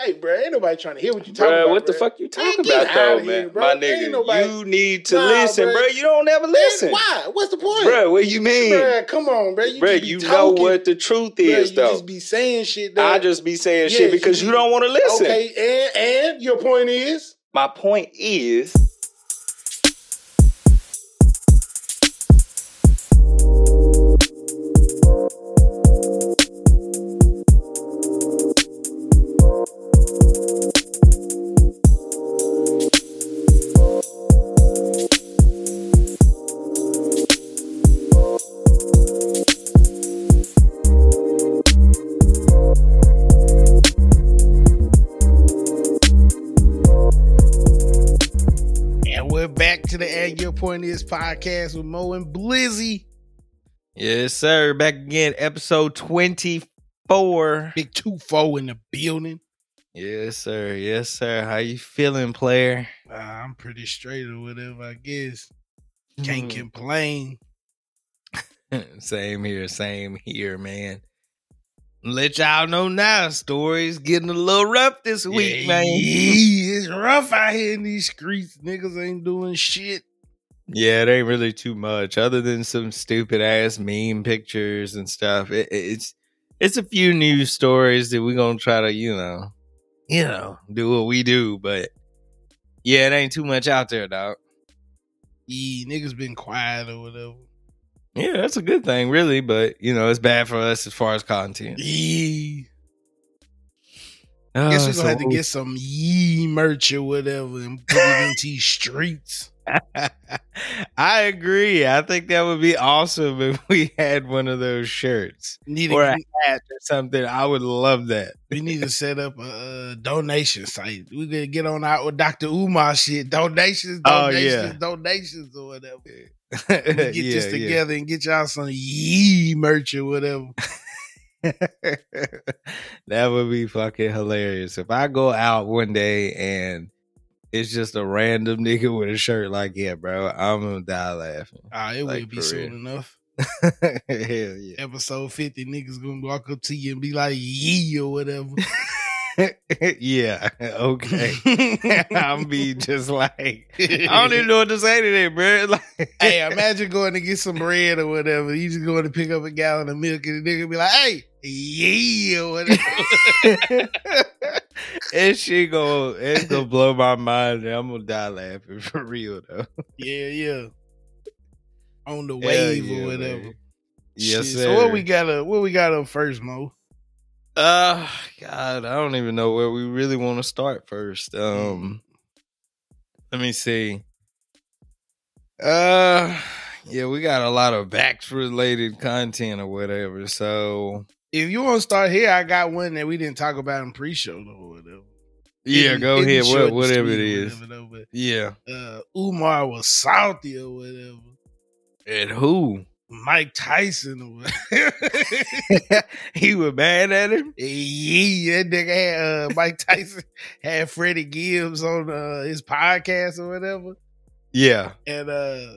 Hey, bro, ain't nobody trying to hear what you talking Bruh, about. what the fuck you talking get about though, here, man? bro. My nigga, nobody- you need to Nah, listen, bruh. bro. You don't ever Man, listen. Why? What's the point? Bruh, what you mean? Bruh, come on, bro. You, be you know what the truth is, you though. You just be saying shit. Though. I just be saying Yeah, shit because you you, don't want to listen. okay, and and your point is, My point is, And Your Point Is podcast with Mo and Blizzy. yes, sir. Back again, episode twenty-four. Big two four in the building. Yes, sir. Yes, sir. How you feeling, player? Uh, I'm pretty straight or whatever, I guess. Can't Hmm. complain. same here. Same here, man. Let y'all know now. Stories getting a little rough this week, Yeah, man. It's rough out here in these streets. Niggas ain't doing shit. Yeah, it ain't really too much other than some stupid ass meme pictures and stuff. It, it's it's a few news stories that we're gonna try to, you know, you know, do what we do, but yeah, it ain't too much out there, dog. Yeah, niggas been quiet or whatever. Yeah, that's a good thing, really, but you know, it's bad for us as far as content. Yeah. Uh, Guess we're gonna have to get some yee merch or whatever and put it into these streets. I agree. I think that would be awesome if we had one of those shirts Need or a hat or something. I would love that. we need to set up a, donation site. We gotta get on out with Dr. Umar shit. Donations, Oh, donations, yeah. donations or whatever. Get get this together and get y'all some yee merch or whatever. that would be fucking hilarious. If I go out one day and it's just a random nigga with a shirt like, yeah, bro, I'm gonna die laughing. Ah, it Like, would be soon enough. Hell yeah. Episode 50, niggas gonna walk up to you and be like, yee or whatever. yeah, okay. I'm be just like, I don't even know what to say to that, bro. Like, hey, imagine going to get some bread or whatever. You just going to pick up a gallon of milk and the nigga be like, hey, yeah, whatever. and she go, it's gonna blow my mind. I'm gonna die laughing for real though. yeah, yeah. On the wave yeah, or whatever. man. Yes, Shit, sir. So what we got up? What we got up first, Mo? Uh, God, I don't even know where we really want to start first. Um, let me see. Uh, yeah, we got a lot of Vax related content or whatever. So If you want to start here, I got one that we didn't talk about in pre-show or whatever. yeah, Hidden- go hidden ahead. What, whatever it is. whatever, but, Yeah. uh, Umar was salty or whatever. And who? Mike Tyson he was mad at him. Yeah, that nigga had uh, Mike Tyson had Freddie Gibbs on uh, his podcast or whatever, Yeah. and uh,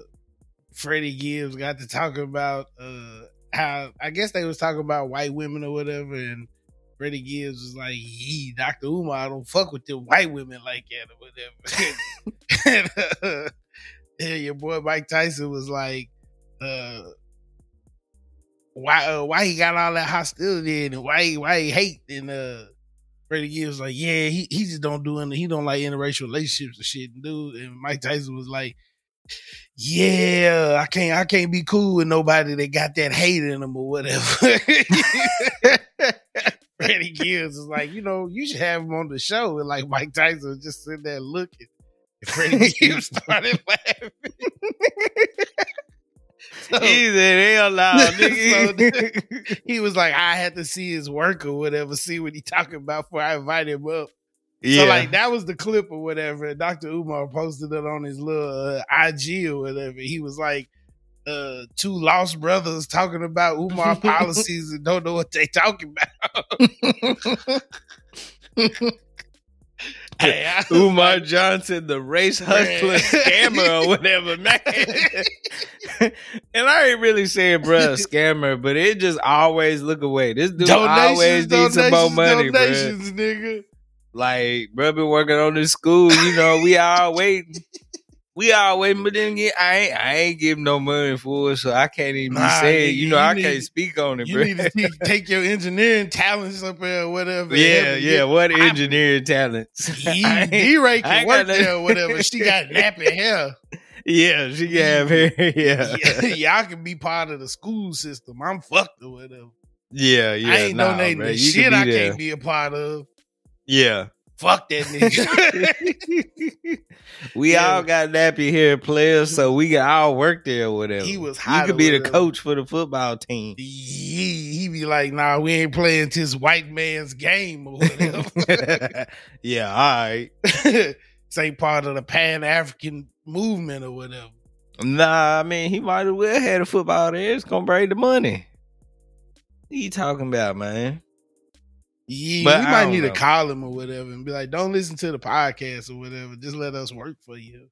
Freddie Gibbs got to talking about uh, how I guess they was talking about white women or whatever, and Freddie Gibbs was like, "He, Doctor Umar, don't fuck with the white women like that or whatever." and, uh, yeah, your boy Mike Tyson was like, uh, why uh, why he got all that hostility and why he, why he hate and uh Freddie Gibbs was like, yeah, he, he just don't do any, he don't like interracial relationships and shit, and dude. And Mike Tyson was like, yeah, I can't I can't be cool with nobody that got that hate in them or whatever. Freddie Gibbs is like, you know, you should have him on the show. And like Mike Tyson was just sitting there looking. And Freddie Gibbs started laughing. So- he said, hell no, So, he was like, I had to see his work or whatever, see what he talking about before I invite him up. yeah. So like that was the clip or whatever. Dr. Umar posted it on his little uh, IG or whatever. He was like, uh, two lost brothers talking about Umar policies and don't know what they talking about. Hey, Umar like, Johnson, the race hustler Man. scammer or whatever, man. and I ain't really saying bruh scammer, but it just always look away. This dude always needs some more money, bruh. donations, nigga. Like, bro, been working on this school. You know, we all waiting. We all waiting, but then again, I ain't, I ain't giving no money for it, so I can't even Nah, be saying. nigga, You know, you I need- can't speak on it, You bro. need to take, take your engineering talents up there or whatever. yeah, yeah. What I- engineering talents? D-Ray I can work there or whatever. She got nappy hair. yeah, she can have hair. Yeah, Yeah, y'all can be part of the school system. I'm fucked or whatever. yeah, yeah. I ain't nah, donating the shit I can't be a part of. Yeah. Fuck that nigga. we Yeah. all got nappy hair players, so we can all work there or whatever. He was hot. You could be the coach for the football team. he, he be like, nah, we ain't playing this white man's game or whatever. yeah, all right. this ain't part of the Pan African movement or whatever. Nah, I mean he might as well had a football there. It's gonna bring the money. What you talking about, man? Yeah, But we might need to call him or whatever and be like, don't listen to the podcast or whatever. Just let us work for you.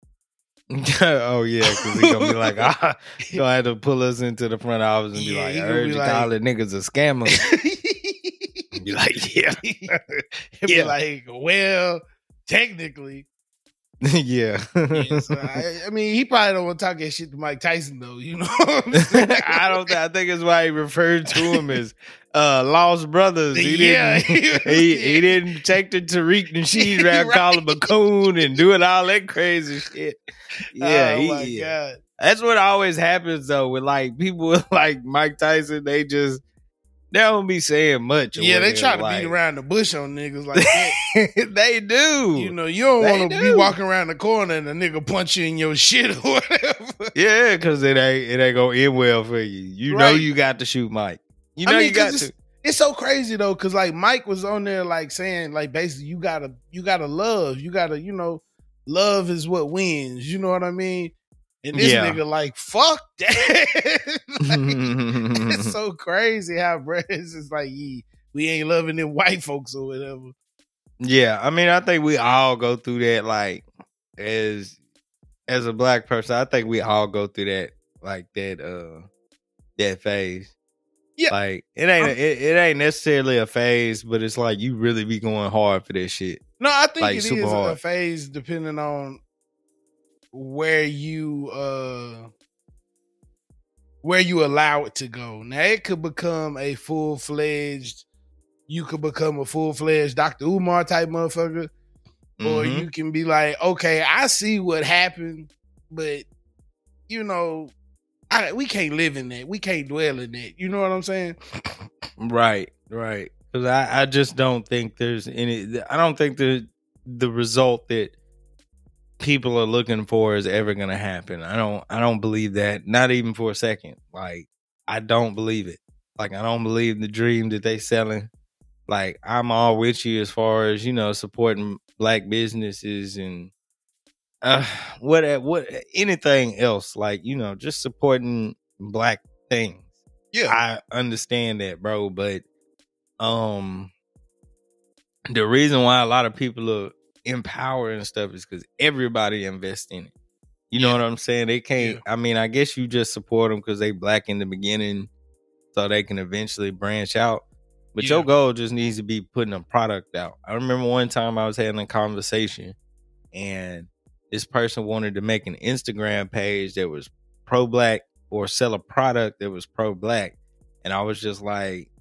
oh yeah, because he gonna be like, ah, he gonna have to pull us into the front office and be Yeah, like, I heard you like- call the niggas a scammer. be like, yeah, Yeah. be like, well, technically. yeah. Yeah, so I, I mean, he probably don't want to talk that shit to Mike Tyson though. You know, what I'm? I don't. Think, I think it's why he referred to him as uh, lost brothers. He Yeah, didn't. he, he didn't take the Tariq Nasheed rap, call him a coon, and doing all that crazy shit. Yeah, oh he- my yeah. god. That's what always happens though with like people like Mike Tyson. They just they don't be saying much. Yeah, they try to like- beat around the bush on niggas like that. they do. you know, you don't want to be walking around the corner and a nigga punch you in your shit or whatever. yeah, because it ain't it ain't gonna end well for you. You know you got to shoot Mike. You I know mean, you got 'cause to. it's- It's so crazy though, because like Mike was on there like saying like basically you gotta you gotta love, you gotta you know love is what wins. You know what I mean? And this Yeah. nigga like fuck that. Like, it's so crazy how bro it's just like yeah, we ain't loving them white folks or whatever. Yeah, I mean, I think we all go through that. Like, as as a black person, I think we all go through that, like that, uh, that phase. Yeah. like it ain't it, it ain't necessarily a phase, but it's like you really be going hard for that shit. No, I think Like, it is super a hard. phase depending on where you uh where you allow it to go. Now it could become a full fledged you could become a full fledged Dr. Umar type motherfucker. Or Mhm. you can be like, okay, I see what happened, but you know, I, we can't live in that. We can't dwell in that. You know what I'm saying? Right, right. Because I, I just don't think there's any. I don't think the the result that people are looking for is ever going to happen. I don't. I don't believe that. Not even for a second. Like I don't believe it. Like I don't believe the dream that they selling. Like I'm all with you as far as you know supporting black businesses and uh what what anything else like you know just supporting black things. Yeah. I understand that, bro, but um the reason why a lot of people are empowered and stuff is because everybody invests in it. You know Yeah. what I'm saying? They can't. I mean, I guess you just support them because they black in the beginning, so they can eventually branch out. But Yeah. your goal just needs to be putting a product out. I remember one time I was having a conversation, and this person wanted to make an Instagram page that was pro black or sell a product that was pro black, and I was just like,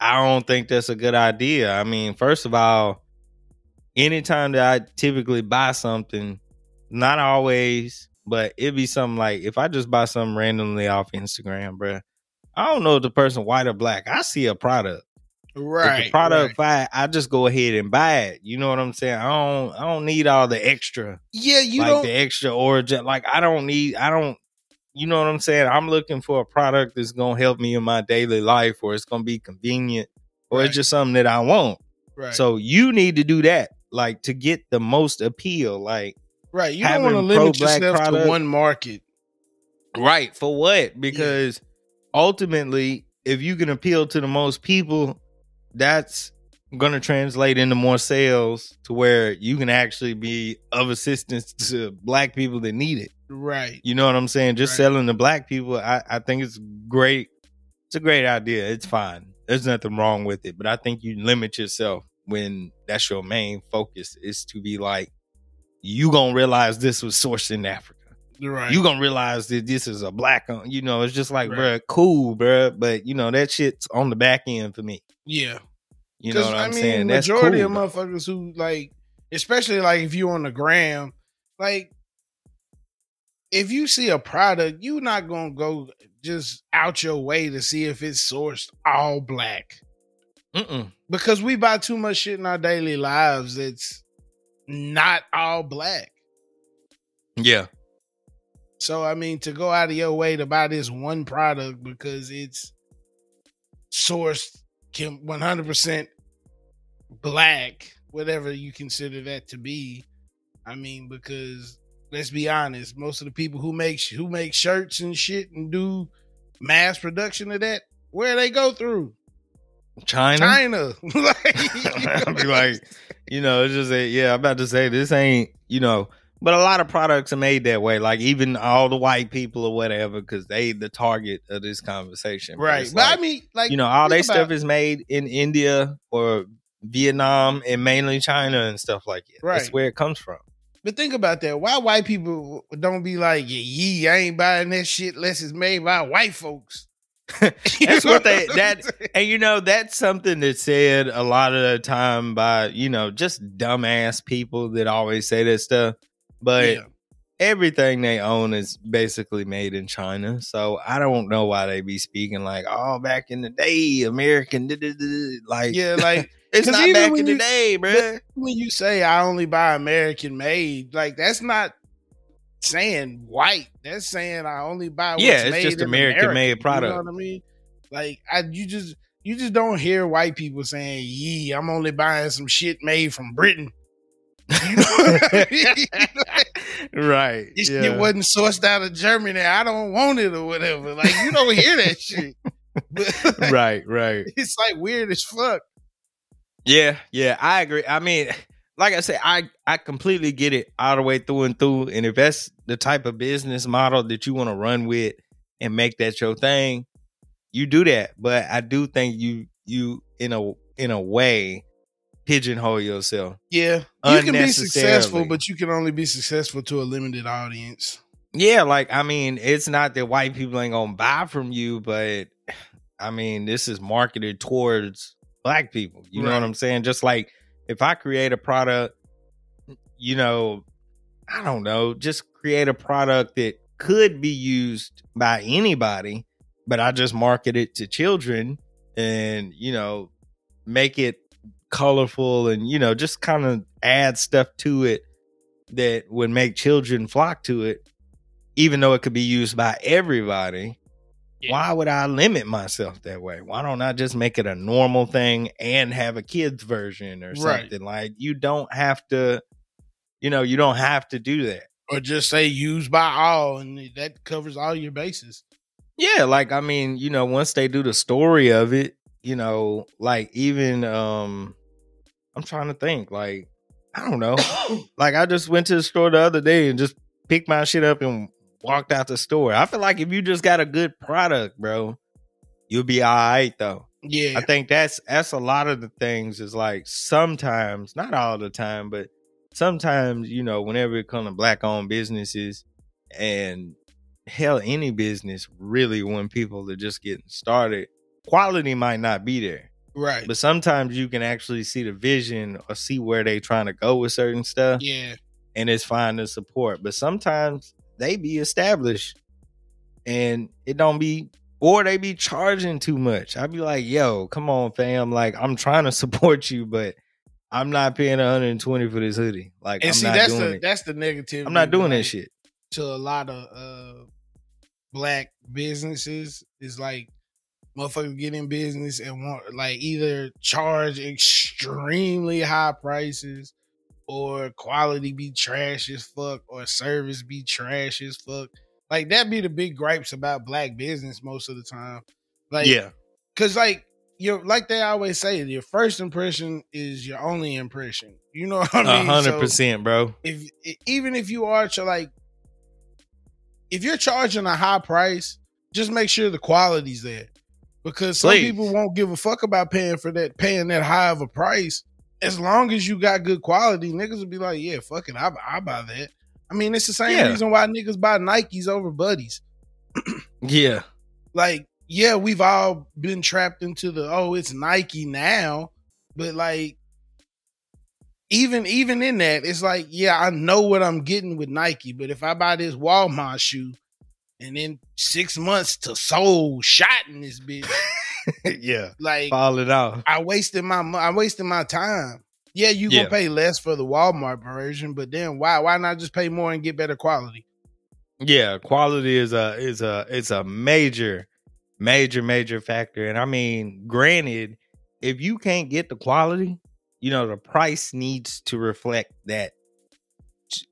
I don't think that's a good idea. I mean, first of all, anytime that I typically buy something, not always, but it'd be something like if I just buy something randomly off Instagram, bruh, I don't know if the person white or black. I see a product. Right. if the product right. fine, I just go ahead and buy it. You know what I'm saying? I don't I don't need all the extra Yeah, you like don't the extra origin. Like I don't need I don't you know what I'm saying? I'm looking for a product that's gonna help me in my daily life or it's gonna be convenient or Right. it's just something that I want. right. So you need to do that, like to get the most appeal. Like right. You don't want to limit yourself product- to one market. Right. For what? Because ultimately, if you can appeal to the most people, that's going to translate into more sales to where you can actually be of assistance to black people that need it. Right. You know what I'm saying? Just Right. selling to black people, I, I think it's great. It's a great idea. It's fine. There's nothing wrong with it. But I think you limit yourself when that's your main focus is to be like, you gonna realize this was sourced in Africa. Right. You gonna realize that this is a black, on- you know, it's just like, Right. bruh, cool, bruh, but you know that shit's on the back end for me. Yeah. You know what I'm I mean, saying? Majority cool. of though. motherfuckers who like, especially like if you on the gram, like if you see a product, you're not gonna go just out your way to see if it's sourced all black. Mm-mm. Because we buy too much shit in our daily lives that's not all black. Yeah, So I mean, to go out of your way to buy this one product because it's sourced hundred percent black, whatever you consider that to be. I mean, because let's be honest, most of the people who make who make shirts and shit and do mass production of that, where they go through China. China. like, you know I'll be like, you know, it's just a, yeah. I'm about to say this ain't, you know, but a lot of products are made that way. Like even all the white people or whatever, because they the target of this conversation. Right? But like, I mean, like you know, all their stuff is made in India or Vietnam and mainly China and stuff like that. That's Right. where it comes from. But think about that. Why white people don't be like, yeah, yee, I ain't buying that shit unless it's made by white folks. That's what they- that- And you know, that's something that's said a lot of the time by, you know, just dumbass people that always say that stuff. But yeah. everything they own is basically made in China. So I don't know why they be speaking like, oh, back in the day, American, da, da, da," like, yeah, like It's not back in the you- day, bruh. when you say I only buy American made, like that's not saying white. That's saying I only buy what's Yeah, it's made just in American made product. You know what I mean? Like I you just you just don't hear white people saying, "Yee, I'm only buying some shit made from Britain." right. This yeah. shit wasn't sourced out of Germany. I don't want it or whatever. Like you don't hear that shit. Like, right, right. It's like weird as fuck. Yeah, yeah, I agree. I mean, like I said, I I completely get it all the way through and through. And if that's the type of business model that you want to run with and make that your thing, you do that. But I do think you you in a in a way pigeonhole yourself. Yeah, you can be successful, but you can only be successful to a limited audience. Yeah, like I mean, it's not that white people ain't gonna buy from you, but I mean, this is marketed towards black people. You know what I'm saying? Just like if I create a product, you know, I don't know, just create a product that could be used by anybody, but I just market it to children and, you know, make it colorful and, you know, just kind of add stuff to it that would make children flock to it even though it could be used by everybody, Yeah. why would I limit myself that way? Why don't I just make it a normal thing and have a kids version or Right. something? Like you don't have to, you know, you don't have to do that. Or just say used by all, and that covers all your bases. Yeah, like I mean, you know, once they do the story of it, you know, like even um I'm trying to think, like, I don't know. like I just went to the store the other day and just picked my shit up and walked out the store. I feel like if you just got a good product, bro, you'll be all right though. Yeah, I think that's that's a lot of the things is like sometimes, not all the time, but sometimes, you know, whenever it comes to black owned businesses and hell any business really when people are just getting started, quality might not be there. Right. But sometimes you can actually see the vision or see where they trying to go with certain stuff yeah, and it's fine to support. But sometimes they be established and it don't be or they be charging too much. I'd be like, yo, come on, fam. Like, I'm trying to support you, but I'm not paying 120 for this hoodie. Like, and I'm see not that's the it. that's the negative. I'm not doing that shit. to a lot of uh black businesses. Is like motherfuckers get in business and want like either charge extremely high prices or quality be trash as fuck or service be trash as fuck. Like that be the big gripes about black business most of the time. Like yeah. Cause like you're like they always say, your first impression is your only impression. You know what I mean? hundred So percent, bro. If even if you are to like, if you're charging a high price, just make sure the quality's there. Because some Please. people won't give a fuck about paying for that, paying that high of a price as long as you got good quality, niggas will be like, yeah, fuck it, I I buy that. I mean, it's the same Yeah. reason why niggas buy Nikes over buddies. Yeah. Like, yeah, we've all been trapped into the oh, it's Nike now, but like even even in that, it's like, yeah, I know what I'm getting with Nike, but if I buy this Walmart shoe and then six months to sole shot in this bitch, yeah. like Falling off. I wasted my I wasted my time. Yeah, you Yeah. gonna pay less for the Walmart version, but then why why not just pay more and get better quality? Yeah, quality is a is a it's a major, major, major factor. And I mean, granted, if you can't get the quality, you know, the price needs to reflect that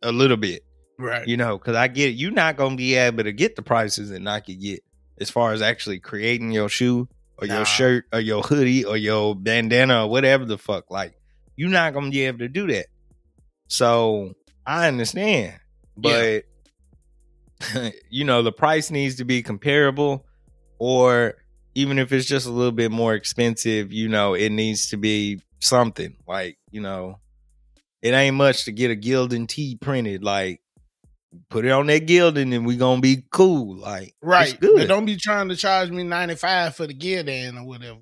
a little bit. Right. You know, because I get it. You're not gonna be able to get the prices that Nike get as far as actually creating your shoe or Nah. your shirt or your hoodie or your bandana or whatever the fuck. Like, you're not gonna be able to do that. So I understand, but you know, the price needs to be comparable, or even if it's just a little bit more expensive, you know, it needs to be something like you know, it ain't much to get a Gildan tee printed. Like, put it on that Gildan and we gonna be cool. Like, Right. it's good. But don't be trying to charge me 95 for the Gildan or whatever.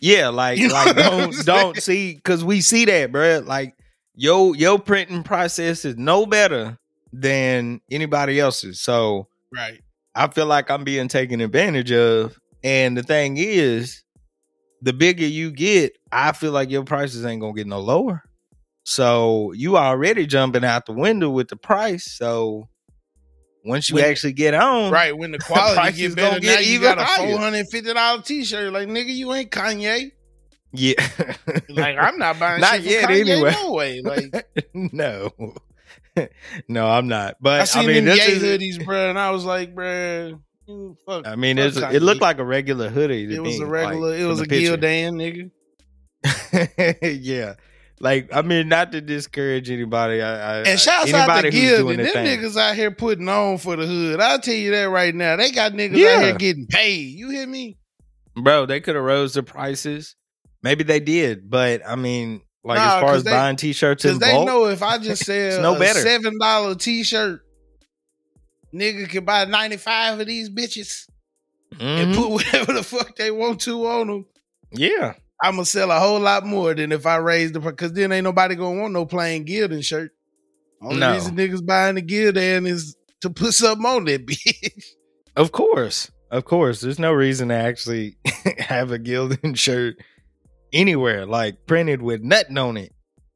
Yeah, like You like don't don't see because we see that, bruh. Like your your printing process is no better than anybody else's. So Right. I feel like I'm being taken advantage of. And the thing is, the bigger you get, I feel like your prices ain't gonna get no lower. So you already jumping out the window with the price. So once you When- actually get on, Right. When the quality Prices get better, get now you got a higher. $450 t shirt. Like, nigga, you ain't Kanye. yeah, Like, I'm not buying Not yet, Kanye anyway. no way. Like, no, no, I'm not. But I I, seen mean, them gay is, hoodies, bro, and I was like, bro, fuck. I mean, fuck it's, it looked like a regular hoodie. to it was a regular, like, it was a the. Gildan, nigga. yeah. Like, I mean, not to discourage anybody. I, I, And shouts out to Gildan. doing Them thing. niggas out here putting on for the hood. I'll tell you that right now. They got niggas out here getting paid. You hear me? bro. They could have rose the prices. Maybe they did, but I mean, like Nah, as far as they- buying t-shirts Because they bulk, know if I just sell no a better. seven dollar t shirt, nigga can buy ninety five of these bitches and Mhm. put whatever the fuck they want to on them. yeah, I'm gonna sell a whole lot more than if I raise the because then ain't nobody gonna want no plain Gildan shirt. Only No. reason niggas buying the Gildan is to put something on that bitch. of course, of course. There's no reason to actually have a Gildan shirt anywhere, like printed with nothing on it.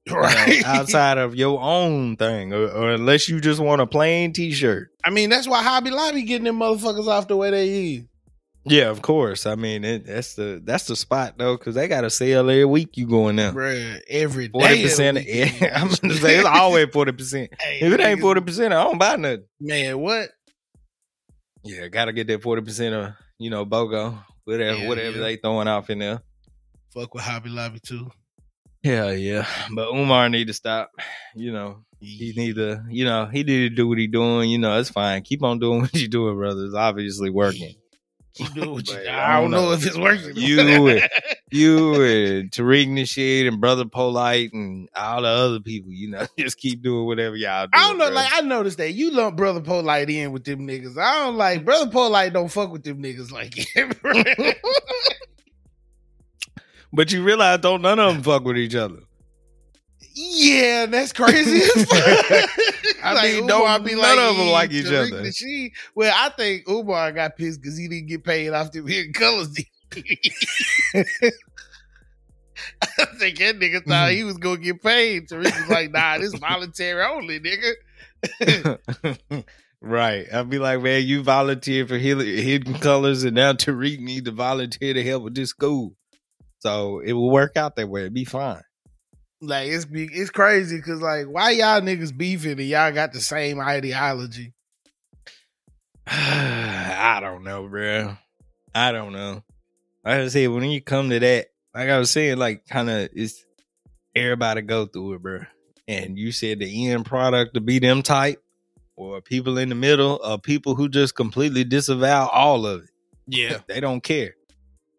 you know, right? outside of your own thing, or, or unless you just want a plain T-shirt. I mean, that's why Hobby Lobby getting them motherfuckers off the way they is. Yeah, of course. I mean, it, that's the that's the spot though, because they got a sale every week. You going there Bruh, every day. forty percent. I'm gonna say it's always forty percent. Hey, If it ain't forty percent, I don't buy nothing. man, what? Yeah, gotta get that forty percent of you know BOGO, whatever, Yeah, whatever yeah. they throwing off in there. Fuck with Hobby Lobby too. Yeah, yeah. But Umar need to stop. You know, he need to. You know, he need to do what he doing. You know, it's fine. Keep on doing what you doing, brother. It's obviously working. Keep doing what I don't know if it's working. You and you and Tariq Nasheed and Brother Polite and all the other people, you know, just keep doing whatever y'all do. I don't know. bro. Like I noticed that you lump Brother Polite in with them niggas. I don't like Brother Polite. Don't fuck with them niggas like it. but you realize don't none of them fuck with each other. Yeah, that's crazy. as fuck. I Like, mean, don't Umar none of them like each Tariq other." Nasheed." Well, I think Umar got pissed because he didn't get paid off them hidden colors. I think that nigga thought he was gonna get paid. Tariq was like, "Nah, this voluntary only, nigga." right. I'd be like, man, you volunteered for Hidden Colors, and now Tariq need to volunteer to help with this school. So it will work out that way. It'd be fine. Like it's be, it's crazy because like why y'all niggas beefing and y'all got the same ideology? I don't know, bro. I don't know. Like I said, when you come to that, like I was saying, like kind of it's everybody go through it, bro. And you said the end product to be them type, or people in the middle, or people who just completely disavow all of it. Yeah, They don't care.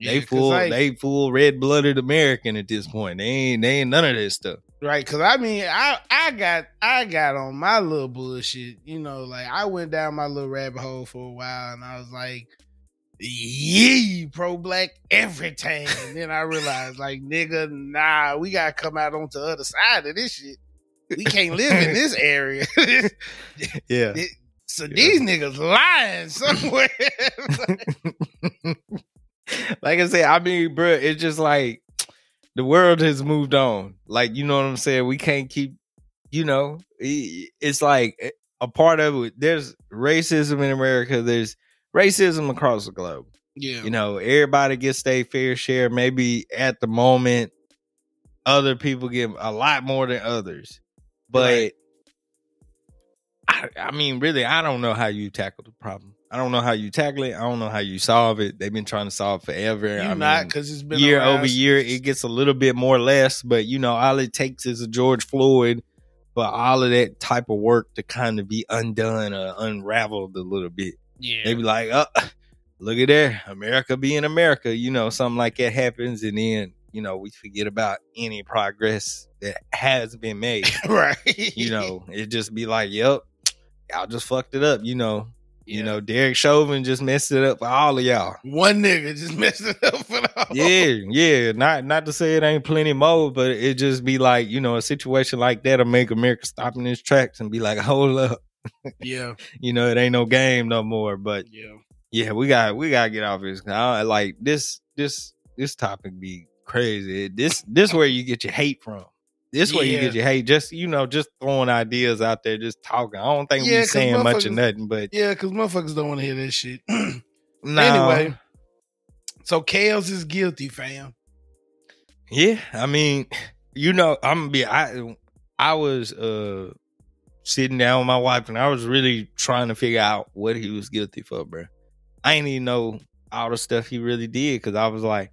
They full like- they full red blooded American at this point. They ain't they ain't none of this stuff. Right, cause I mean, I I got I got on my little bullshit. You know, like I went down my little rabbit hole for a while, and I was like, "Yee, pro black everything." And then I realized, like, nigga, nah, we gotta come out onto the other side of this shit. We can't live in this area. Yeah. so these niggas lying somewhere. like I said, I mean, bro, it's just like the world has moved on. Like, you know what I'm saying? We can't keep, you know, it's like eh, a part of it. There's racism in America. There's racism across the globe. yeah, You know, everybody gets their fair share. Maybe at the moment, other people get a lot more than others. But Right. I, I mean, really, I don't know how you tackle the problem. I don't know how you tackle it. I don't know how you solve it. They've been trying to solve forever. you I not because it's been year over year, it gets a little bit more less. But you know, all it takes is a George Floyd for all of that type of work to kind of be undone or unraveled a little bit. yeah, They be like, oh, look at there, America being America. You know, something like that happens, and then you know we forget about any progress that has been made. right. you know, it just be like, yep, y'all just fucked it up. You know, you Yeah. know, Derek Chauvin just messed it up for all of y'all. one nigga just messed it up for whole. Yeah, yeah. Not not to say it ain't plenty more, but it just be like, you know, a situation like that'll make America stop in its tracks and be like, hold up, yeah, you know, it ain't no game no more. But yeah. yeah, we got we gotta get off this. I, like this this this topic be crazy. This this where you get your hate from. This where you get your hate. Just you know, just throwing ideas out there, just talking. I don't think Yeah, we saying much of nothing, but Yeah, because motherfuckers don't want to hear that shit. no. Anyway, so Kells is guilty, fam. Yeah, I mean, you know, I'm gonna be. I I was uh sitting down with my wife, and I was really trying to figure out what he was guilty for, bro. I ain't even know all the stuff he really did because I was like,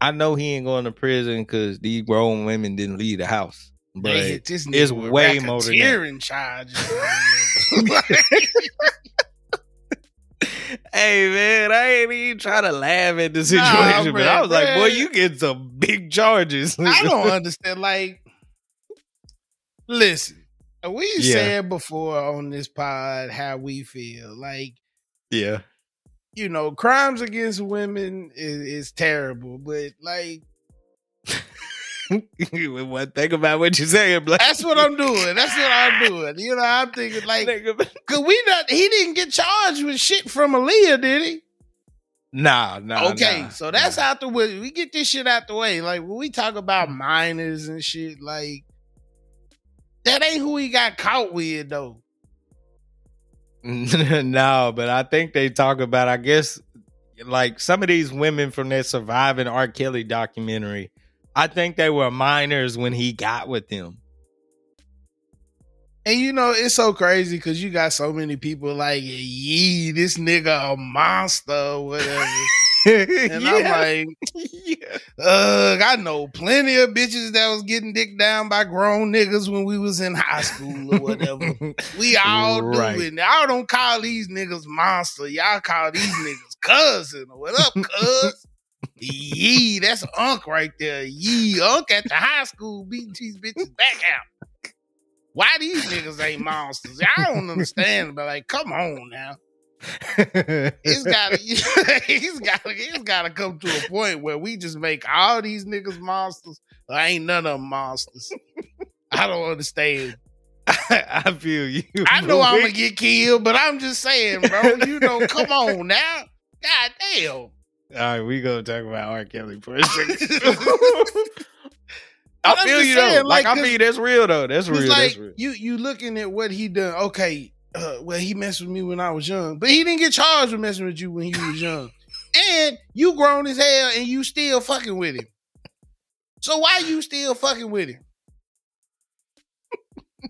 I know he ain't going to prison because these grown women didn't leave the house, but it's way more than that. hey man, I ain't even trying to laugh at the Nah, situation, but I bruh, was like, boy, you get some big charges. I don't understand. Like, listen, we Yeah. said before on this pod how we feel. Like, yeah. You know, crimes against women is, is terrible, but like, One thing about what you're saying, Black. that's what I'm doing. That's what I'm doing. You know, I'm thinking like, cause we not. He didn't get charged with shit from Aaliyah, did he? Nah, nah. okay, nah, so that's nah. out the way. We get this shit out the way. Like when we talk about minors and shit, like that ain't who he got caught with though. no, but I think they talk about. I guess like some of these women from that surviving R. Kelly documentary. I think they were minors when he got with them. And you know, it's so crazy because you got so many people like, yee, this nigga a monster or whatever. And I'm like, yeah. ugh, I know plenty of bitches that was getting dick down by grown niggas when we was in high school or whatever. We all Right. do it. Y'all don't call these niggas monster. Y'all call these niggas cousin. What up, cuz? Yee, that's Unc right there. Yee, Unc at the high school beating these bitches back out. Why these niggas ain't monsters? I don't understand, but like, come on now. It's gotta, he's gotta, it's gotta come to a point where we just make all these niggas monsters. I ain't none of them monsters. I don't understand. I feel you. I know I'm gonna get killed, but I'm just saying, bro. You know, come on now. God damn. All right, we gonna talk about R. Kelly for a second. I feel you saying, though. Like, like, I mean, that's real though. That's real. like that's real. you you looking at what he done. Okay, uh, well he messed with me when I was young, but he didn't get charged with messing with you when he was young. and you grown as hell, and you still fucking with him. So why you still fucking with him?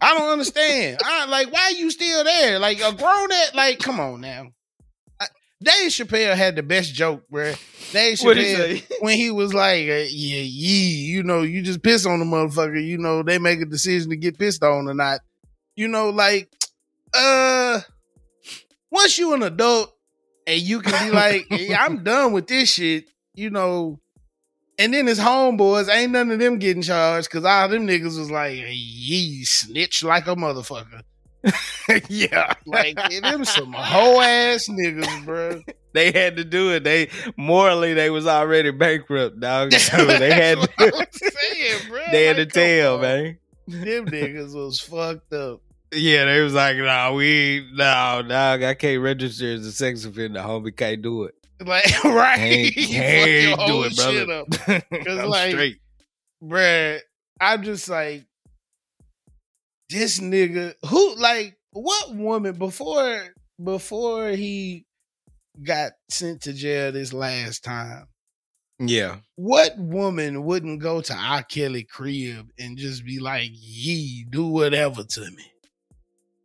I don't understand. I like why you still there? Like a grown at like, come on now. I, Dave Chappelle had the best joke where Dave Chappelle when he was like, uh, yeah, yee, you know, you just piss on the motherfucker, you know, they make a decision to get pissed on or not. You know, like, uh, once you an adult and you can be like, yeah, I'm done with this shit, you know, and then his homeboys ain't none of them getting charged because all them niggas was like, "Ye snitch like a motherfucker." yeah, Like them some hoe ass niggas, bro. they had to do it. They morally they was already bankrupt, dog. So they had to, saying, bro. they had to Like, tell, on. man. Them niggas was fucked up. Yeah, they was like, nah, we no, dog, I can't register as a sex offender, homie. Can't do it. Like, right? Can't, You fuck your can't do it, brother. up. I'm like- straight. bruh, I'm just like, this nigga who like what woman before before he got sent to jail this last time. Yeah. What woman wouldn't go to R. Kelly crib and just be like, "Ye do whatever to me"?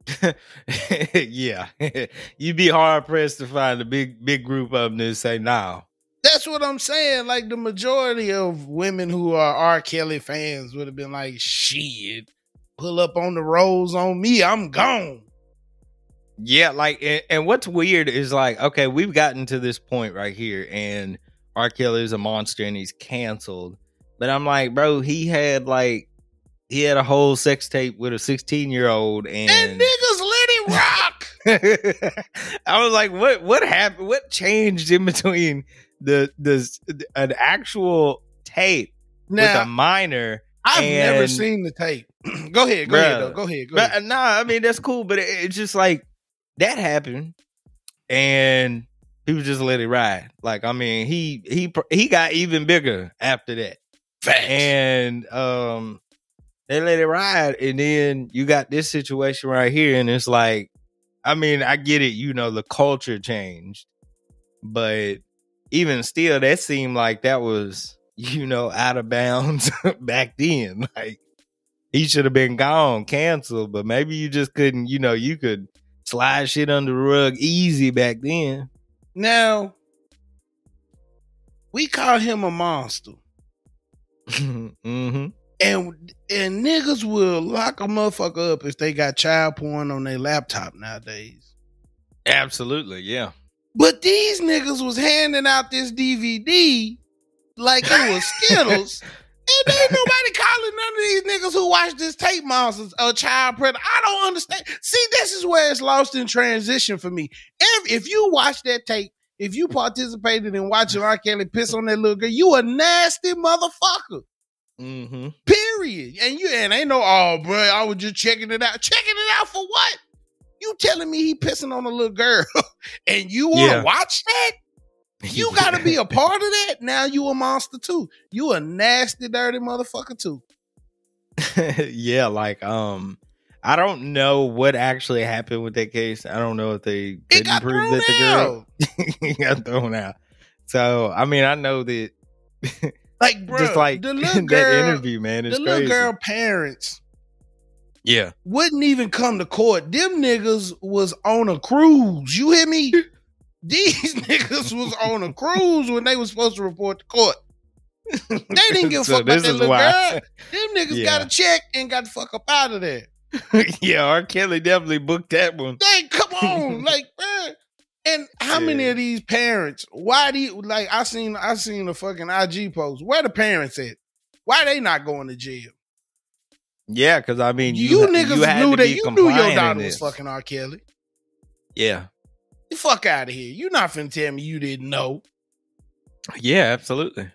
yeah. You'd be hard pressed to find a big big group of them that say no. That's what I'm saying. Like the majority of women who are R. Kelly fans would have been like, "Shit, pull up on the rolls on me, I'm gone." Yeah, like and, and what's weird is like, okay, we've gotten to this point right here, and R. Kelly is a monster and he's canceled. But I'm like, bro, he had like he had a whole sex tape with a 16 year old And and niggas let it rock. I was like, what what happened? What changed in between the the an actual tape with a minor? I've never seen the tape. go ahead, go ahead, though. Go ahead, go But ahead. nah, I mean that's cool, but it, it's just like that happened, and he was just let it ride. Like I mean, he he he got even bigger after that, Facts. and um, they let it ride, and then you got this situation right here, and it's like, I mean, I get it, you know, the culture changed, but even still, that seemed like that was you know out of bounds back then, like he should have been gone, canceled. But maybe you just couldn't, you know, you could slide shit under the rug easy back then. now, we call him a monster. hmm And and niggas will lock a motherfucker up if they got child porn on their laptop nowadays. Absolutely, yeah. But these niggas was handing out this DVD like it was Skittles. and ain't nobody calling none of these niggas who watch this tape monsters a child predator. I don't understand. See, this is where it's lost in transition for me. If, if you watch that tape, if you participated in watching R. Kelly piss on that little girl, you a nasty motherfucker. Hmm Period. And you and ain't no, oh, bro, I was just checking it out. Checking it out for what? You telling me he pissing on a little girl and you want to Yeah. watch that? You got to be a part of that. Now you a monster too. You a nasty, dirty motherfucker too. yeah, like um I don't know what actually happened with that case. I don't know if they got prove that the girl got thrown out. So I mean I know that Like, bro, just like the little that interview, man, the it's little crazy. girl parents Yeah. wouldn't even come to court. Them niggas was on a cruise. You hear me? These niggas was on a cruise when they was supposed to report to court. They didn't give a So fuck about this little why- girl. Them niggas Yeah. got a check and got the fuck up out of there. yeah, R. Kelly definitely booked that one. Like, come on, like, man. And how many of these parents? Why do you like? I seen, I seen a fucking IG post. Where the parents at? Why they not going to jail? Yeah, because I mean, You, you, niggas had knew to that you knew your daughter was fucking R. Kelly. Yeah, The fuck out of here. You not finna tell me you didn't know. yeah, absolutely,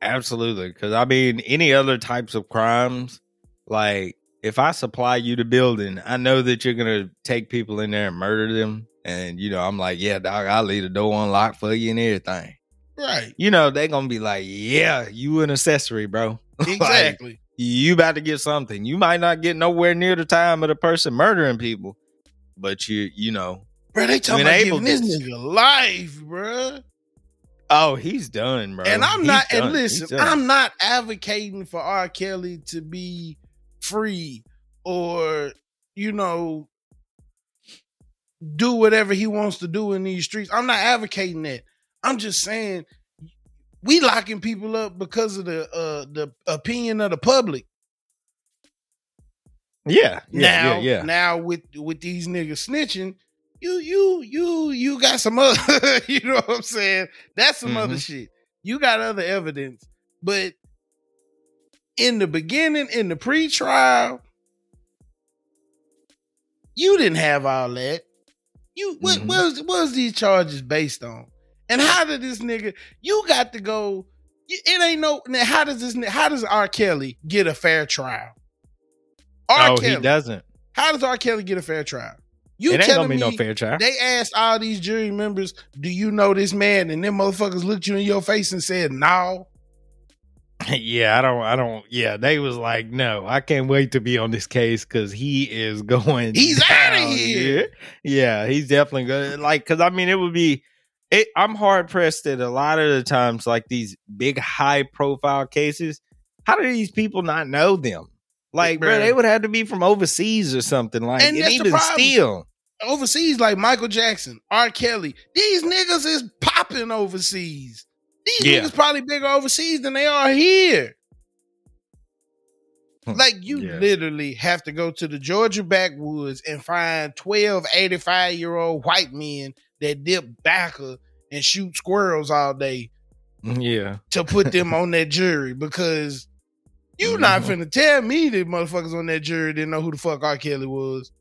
absolutely. Because I mean, any other types of crimes, like if I supply you the building, I know that you're gonna take people in there and murder them, and you know, I'm like, yeah, dog, I'll leave the door unlocked for you and everything. Right. You know, they gonna be like, yeah, you an accessory, bro. Like, Exactly. you about to get something. You might not get nowhere near the time of the person murdering people, but you, you know, bro, they talking about giving this this. nigga life, bro. oh, he's done, bro. and I'm He's not. done. And listen. I'm not advocating for R. Kelly to be free or you know do whatever he wants to do in these streets. I'm not advocating that. I'm just saying we locking people up because of the uh the opinion of the public. yeah, yeah, now, yeah, yeah. now with with these niggas snitching, you you you you got some other you know what I'm saying? That's some other Mhm. shit. You got other evidence. But in the beginning, in the pre-trial, you didn't have all that. You what Mhm. what was what was these charges based on? And how did this nigga you got to go it ain't no now how does this how does R. Kelly get a fair trial? R. oh, Kelly. he doesn't. How does R. Kelly get a fair trial? You it ain't telling gonna be me no fair trial. they asked all these jury members, "Do you know this man?" And them motherfuckers looked you in your face and said, "No." yeah, I don't. I don't. Yeah, they was like, no, I can't wait to be on this case because he is going. He's out of here. dude. Yeah, he's definitely good. Like, because I mean, it would be. It, I'm hard pressed that a lot of the times, like these big high profile cases, how do these people not know them? Like, bro, they would have to be from overseas or something. Like, And and, even still, Overseas, like Michael Jackson, R. Kelly, these niggas is popping overseas. These Yeah. niggas probably bigger overseas than they are here. Like you Yeah. literally have to go to the Georgia backwoods and find 12 85 year old white men that dip backer and shoot squirrels all day yeah, to put them on that jury because you not Mhm. finna tell me that motherfuckers on that jury didn't know who the fuck R. Kelly was.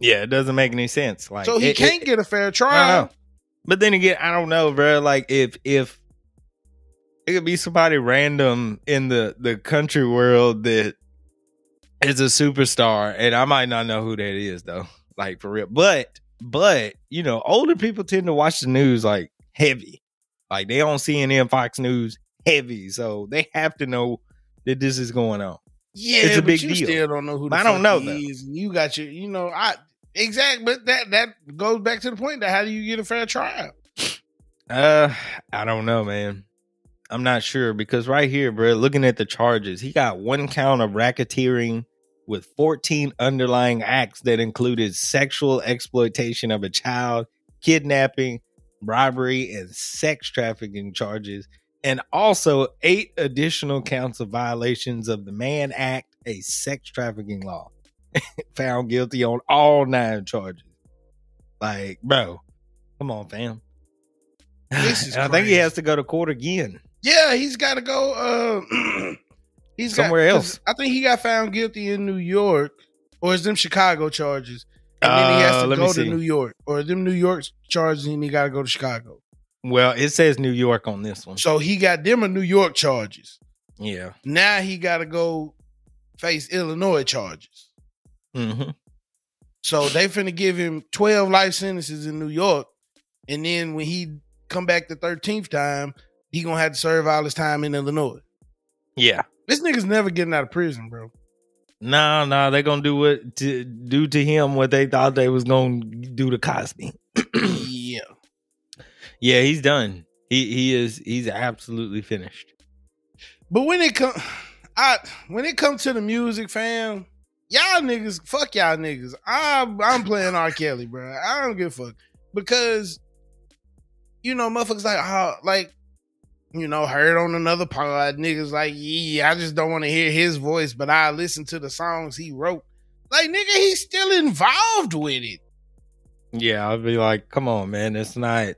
yeah, it doesn't make any sense. Like, so he it- it- can't get a fair I trial. know. But then again, I don't know, bro. Like if if it could be somebody random in the the country world that is a superstar, and I might not know who that is though. Like for real. But but you know, older people tend to watch the news like heavy. Like they on CNN, Fox News heavy, so they have to know that this is going on. Yeah, It's a big deal. still don't know who I don't know, though. is. You got your, you know, I exact, but that that goes back to the point that how do you get a fair trial? Uh, I don't know, man. I'm not sure because right here, bro, looking at the charges, he got one count of racketeering with 14 underlying acts that included sexual exploitation of a child, kidnapping, robbery, and sex trafficking charges, and also eight additional counts of violations of the Mann Act, a sex trafficking law. Found guilty on all nine charges. Like, bro, come on, fam. This is I think he has to go to court again. Yeah, he's got to go. Uh, he's got- Somewhere 'cause else. I think he got found guilty in New York, or is them Chicago charges, and then he has Uh, to go to. New York, or them New York charges, and he got to go to Chicago. Well, it says New York on this one. So he got them a New York charges. Yeah. Now he got to go face Illinois charges. hmm So they finna give him 12 life sentences in New York. And then when he come back the 13th time, he gonna have to serve all his time in Illinois. Yeah. This nigga's never getting out of prison, bro. No, no, they're gonna do what to do to him what they thought they was gonna do to Cosby. yeah. Yeah, he's done. He he is he's absolutely finished. But when it come I when it comes to the music, fam, y'all niggas, fuck y'all niggas. I'm I'm playing R. Kelly, bro. I don't give a fuck. Because you know, motherfuckers like how like you know, heard on another pod, niggas like, yeah, I just don't want to hear his voice, but I listen to the songs he wrote. Like, nigga, he's still involved with it. Yeah, I'd be like, come on, man, it's not.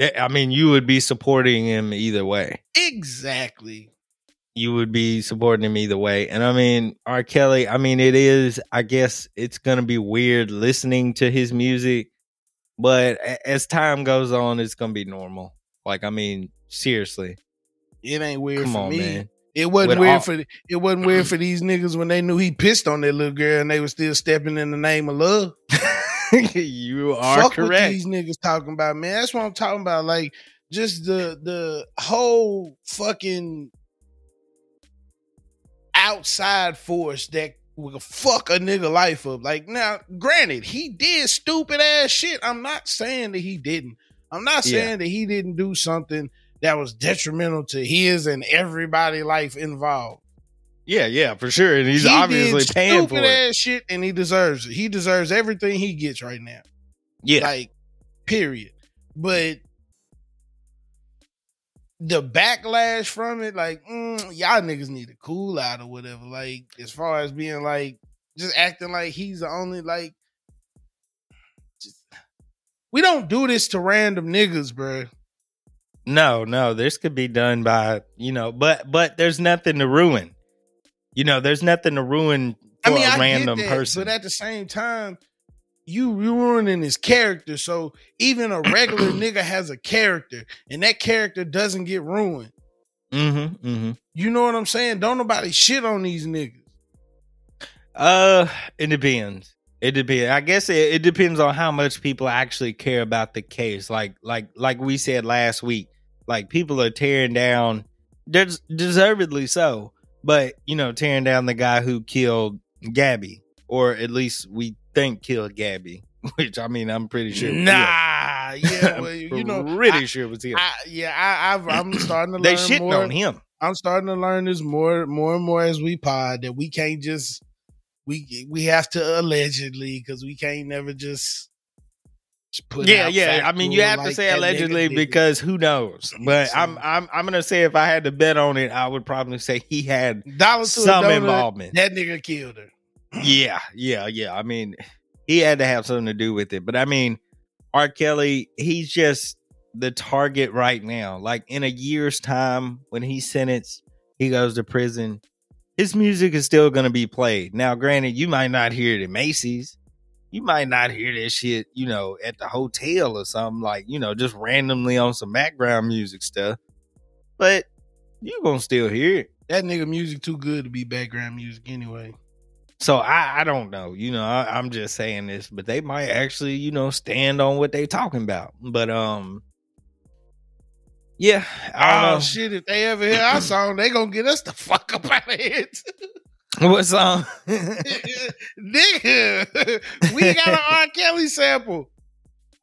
I mean, you would be supporting him either way. Exactly. you would be supporting him either way. And I mean, R. Kelly, I mean, it is, I guess it's going to be weird listening to his music, but as time goes on, it's going to be normal. Like, I mean, seriously, It ain't weird come for on, me. man. It wasn't With weird all- for it wasn't weird for these niggas when they knew he pissed on that little girl and they were still stepping in the name of love. you are Fuck correct. these niggas talking about, man. That's what I'm talking about. Like just the the whole fucking outside force that will fuck a nigga life up. Like now, granted, he did stupid ass shit. I'm not saying that he didn't. I'm not Yeah. saying that he didn't do something that was detrimental to his and everybody life involved. Yeah, yeah, for sure. And he's He obviously paying for it. ass shit, and he deserves it. He deserves everything he gets right now. Yeah. Like, period. But the backlash from it, like, mm, y'all niggas need to cool out or whatever. Like, as far as being like, just acting like he's the only like. Just, We don't do this to random niggas, bro. No, no, this could be done by you know, but but there's nothing to ruin. You know, there's nothing to ruin for I mean, a I random that, person. but at the same time, you ruining his character. So even a regular nigga has a character, and that character doesn't get ruined. mm-hmm, mm-hmm. You know what I'm saying? Don't nobody shit on these niggas. Uh, it depends. It depends. I guess it, it depends on how much people actually care about the case. Like, like, like we said last week. Like people are tearing down, des- deservedly so. But you know, tearing down the guy who killed Gabby, or at least we think killed Gabby. Which I mean, I'm pretty sure. Nah, yeah, well, you know, pretty I- sure it was him. I, yeah, I, I've, I'm starting to learn they shitting more. on him. I'm starting to learn this more, more and more as we pod that we can't just we we have to allegedly because we can't never just. Yeah, yeah. I mean, you have to say that nigga allegedly because who knows? But So- I'm I'm I'm gonna say if I had to bet on it, I would probably say he had some donut, involvement. That nigga killed her. yeah, yeah, yeah. I mean, he had to have something to do with it. But I mean, R. Kelly, he's just the target right now. Like in a year's time, when he's sentenced, he goes to prison. His music is still going to be played. Now, granted, you might not hear it at Macy's. You might not hear that shit, you know, at the hotel or something like, you know, just randomly on some background music stuff. But you're going to still hear it. That nigga music too good to be background music anyway. So I, I don't know. You know, I, I'm just saying this, but they might actually, you know, stand on what they talking about. But um, yeah, I Oh know. shit! If they ever hear our song, they gonna get us the fuck up out of here. What song? nigga, we got an R. Kelly sample.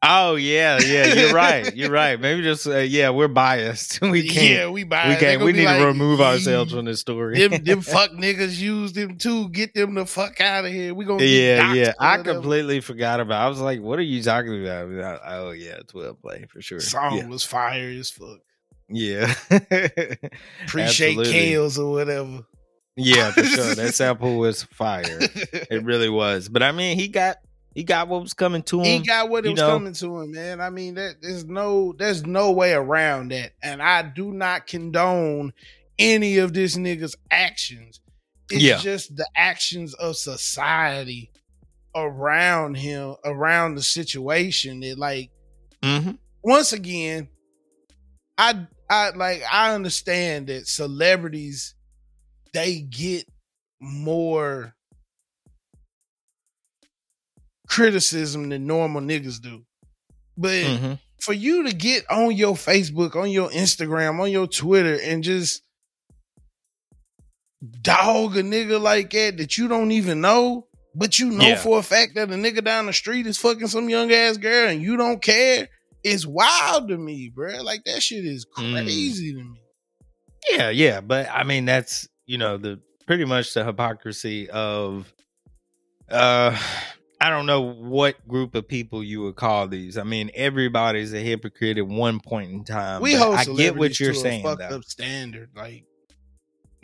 oh yeah, yeah. You're right. You're right. Maybe just uh, yeah, we're biased. we can't. Yeah, we buy. we can't. We need like, to remove ourselves from this story. Them, them fuck niggas use them too. Get them the fuck out of here. We gonna yeah, yeah. I completely forgot about. I was like, "What are you talking about?" I oh yeah, twelve play for sure. Song Yeah, was fire as fuck. yeah. Appreciate Absolutely. Kells or whatever. Yeah, for sure. That sample was fire. It really was. But I mean, he got he got what was coming to him. he got what it was know. coming to him, man. I mean, that there's no there's no way around that. And I do not condone any of this nigga's actions. It's Yeah. just the actions of society around him, around the situation. It like Mhm. once again, I I like I understand that celebrities they get more criticism than normal niggas do. But Mhm. for you to get on your Facebook, on your Instagram, on your Twitter and just dog a nigga like that that you don't even know, but you know Yeah. for a fact that a nigga down the street is fucking some young ass girl and you don't care, it's wild to me, bro. Like that shit is Mm. crazy to me. Yeah, yeah. But I mean, that's you know the pretty much the hypocrisy of uh I don't know what group of people you would call these. I mean, everybody's a hypocrite at one point in time. we hold I get what you're saying fucked though. up standard. Like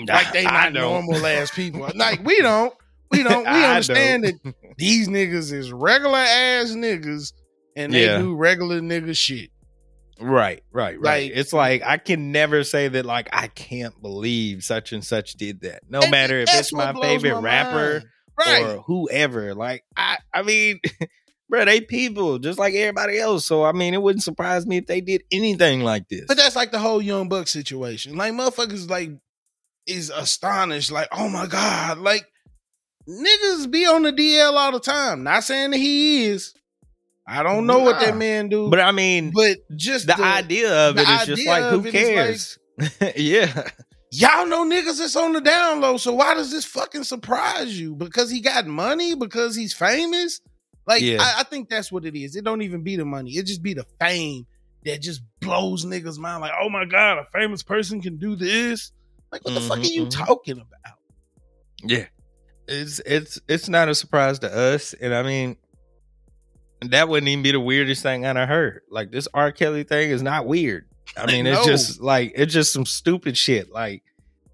like they not normal ass people. Like we don't. We don't. We understand don't. that these niggas is regular ass niggas and they Yeah. do regular nigga shit. Right, right, right. Like- it's like I can never say that like I can't believe such and such did that. No matter if it's my favorite my rapper. Right. or whoever. Like I I mean, bro, they people just like everybody else. So I mean, it wouldn't surprise me if they did anything like this. But that's like the whole Young Buck situation. Like motherfuckers like is astonished, like, oh my God. Like niggas be on the DL all the time. Not saying that he is. I don't know what that man do. but I mean, but just the, idea of the it is just like who of it is cares? yeah. Y'all know niggas that's on the down low, so why does this fucking surprise you? Because he got money? Because he's famous? Like, Yeah. I, I think that's what it is. It don't even be the money. It just be the fame that just blows niggas' mind. Like, oh my God, a famous person can do this. Like, what the fuck are you mhm. talking about? Yeah. It's it's it's not a surprise to us. And I mean that wouldn't even be the weirdest thing I done heard. Like this R. Kelly thing is not weird. I mean, it's just like it's just some stupid shit. Like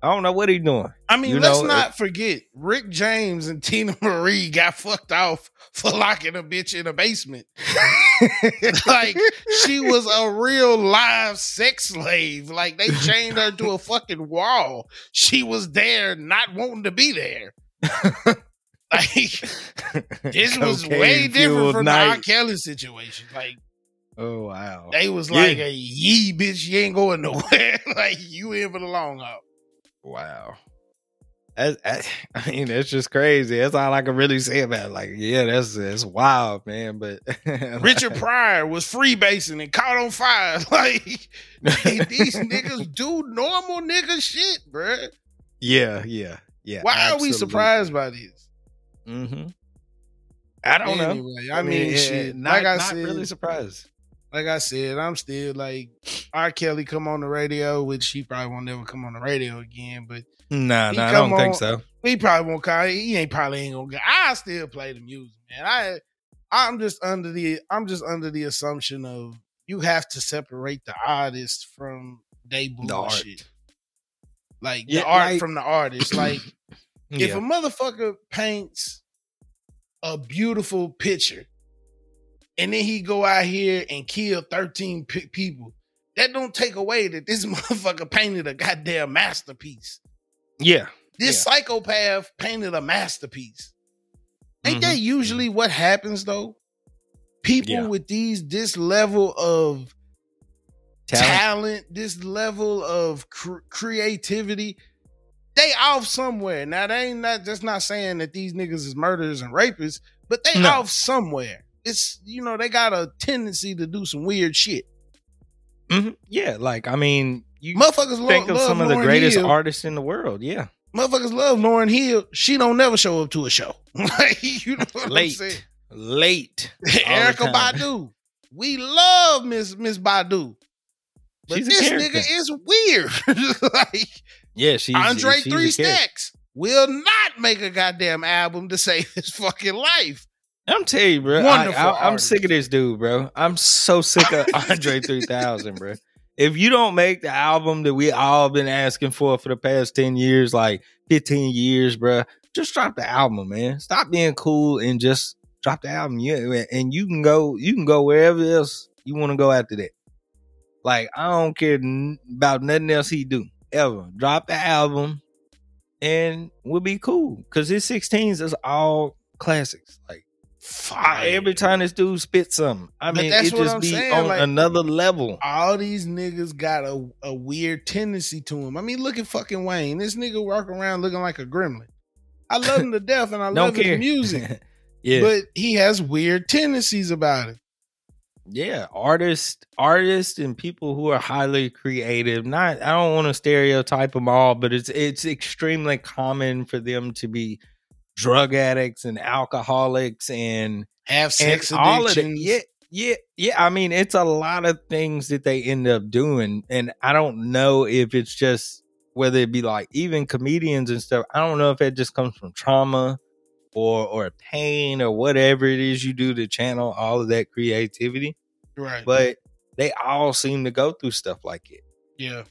I don't know what he's doing. I mean, You let's know, not forget Rick James and Teena Marie got fucked off for locking a bitch in a basement. like she was a real live sex slave. Like they chained her to a fucking wall. She was there, not wanting to be there. Like this was way different from the R. Kelly situation. Like Oh wow. they was Yeah. like a yee bitch, you ain't going nowhere. like you in for the long haul. Wow. That's, I, I mean, that's just crazy. That's all I can really say about it. Like, yeah, that's that's wild, man. But Richard Pryor was freebasing and caught on fire. Like these niggas do normal nigga shit, bruh. yeah, yeah, yeah. Why are we surprised by this? Mm-hmm. I don't know. I mean, eh, shit. Not, like I not said, really surprised. like I said, I'm still like R. Kelly come on the radio, which he probably won't never come on the radio again. But Nah, He nah, I don't think so. he probably won't call. He ain't probably ain't gonna. I still play the music, man. I I'm just under the I'm just under the assumption of you have to separate the artist from they The art. bullshit. Like Yeah, the art like- from the artist. Like if a motherfucker paints a beautiful picture and then he go out here and kill 13 pe- people, that don't take away that this motherfucker painted a goddamn masterpiece. yeah. This psychopath painted a masterpiece. Ain't Mhm. that usually what happens though? People Yeah. with these this level of Talent. talent, this level of cr- creativity, they off somewhere. Now they ain't not just not saying that these niggas is murderers and rapists, but they No. off somewhere. It's you know they got a tendency to do some weird shit. Mhm. Yeah, like I mean, you Motherfuckers lo- think of love some of the greatest Hill. artists in the world. Yeah, Motherfuckers love Lauryn Hill. She don't never show up to a show. you know what I'm late, saying? late. Erykah. Badu. We love Miss Miss Badu. But She's this nigga is weird. like Yeah, she's Andre she's Three. Stacks will not make a goddamn album to save his fucking life. I'm telling you, bro. Wonderful I, I'm sick of this dude, bro. I'm so sick of Andre 3000, bro. If you don't make the album that we all been asking for for the past 10 years, like 15 years, bro, just drop the album, man. Stop being cool and just drop the album. Yeah, and you can go, you can go wherever else you want to go after that. Like I don't care about nothing else he do ever. Drop the album, and we'll be cool. Cause his 16s is all classics. Like I- every time this dude spits something, I But mean, it just I'm be saying, on like- another level. all these niggas got a, a weird tendency to him. I mean, look at fucking Wayne. This nigga walk around looking like a gremlin. I love him to death and I love care. his music. yeah, But he has weird tendencies about it. Yeah, artists, artists, and people who are highly creative. Not, I don't want to stereotype them all, but it's it's extremely common for them to be drug addicts and alcoholics and Have sex and all of it. Yeah, yeah, yeah. I mean, it's a lot of things that they end up doing, and I don't know if it's just whether it be like even comedians and stuff. I don't know if it just comes from trauma or or pain or whatever it is you do to channel all of that creativity. Right. But they all seem to go through stuff like it. yeah.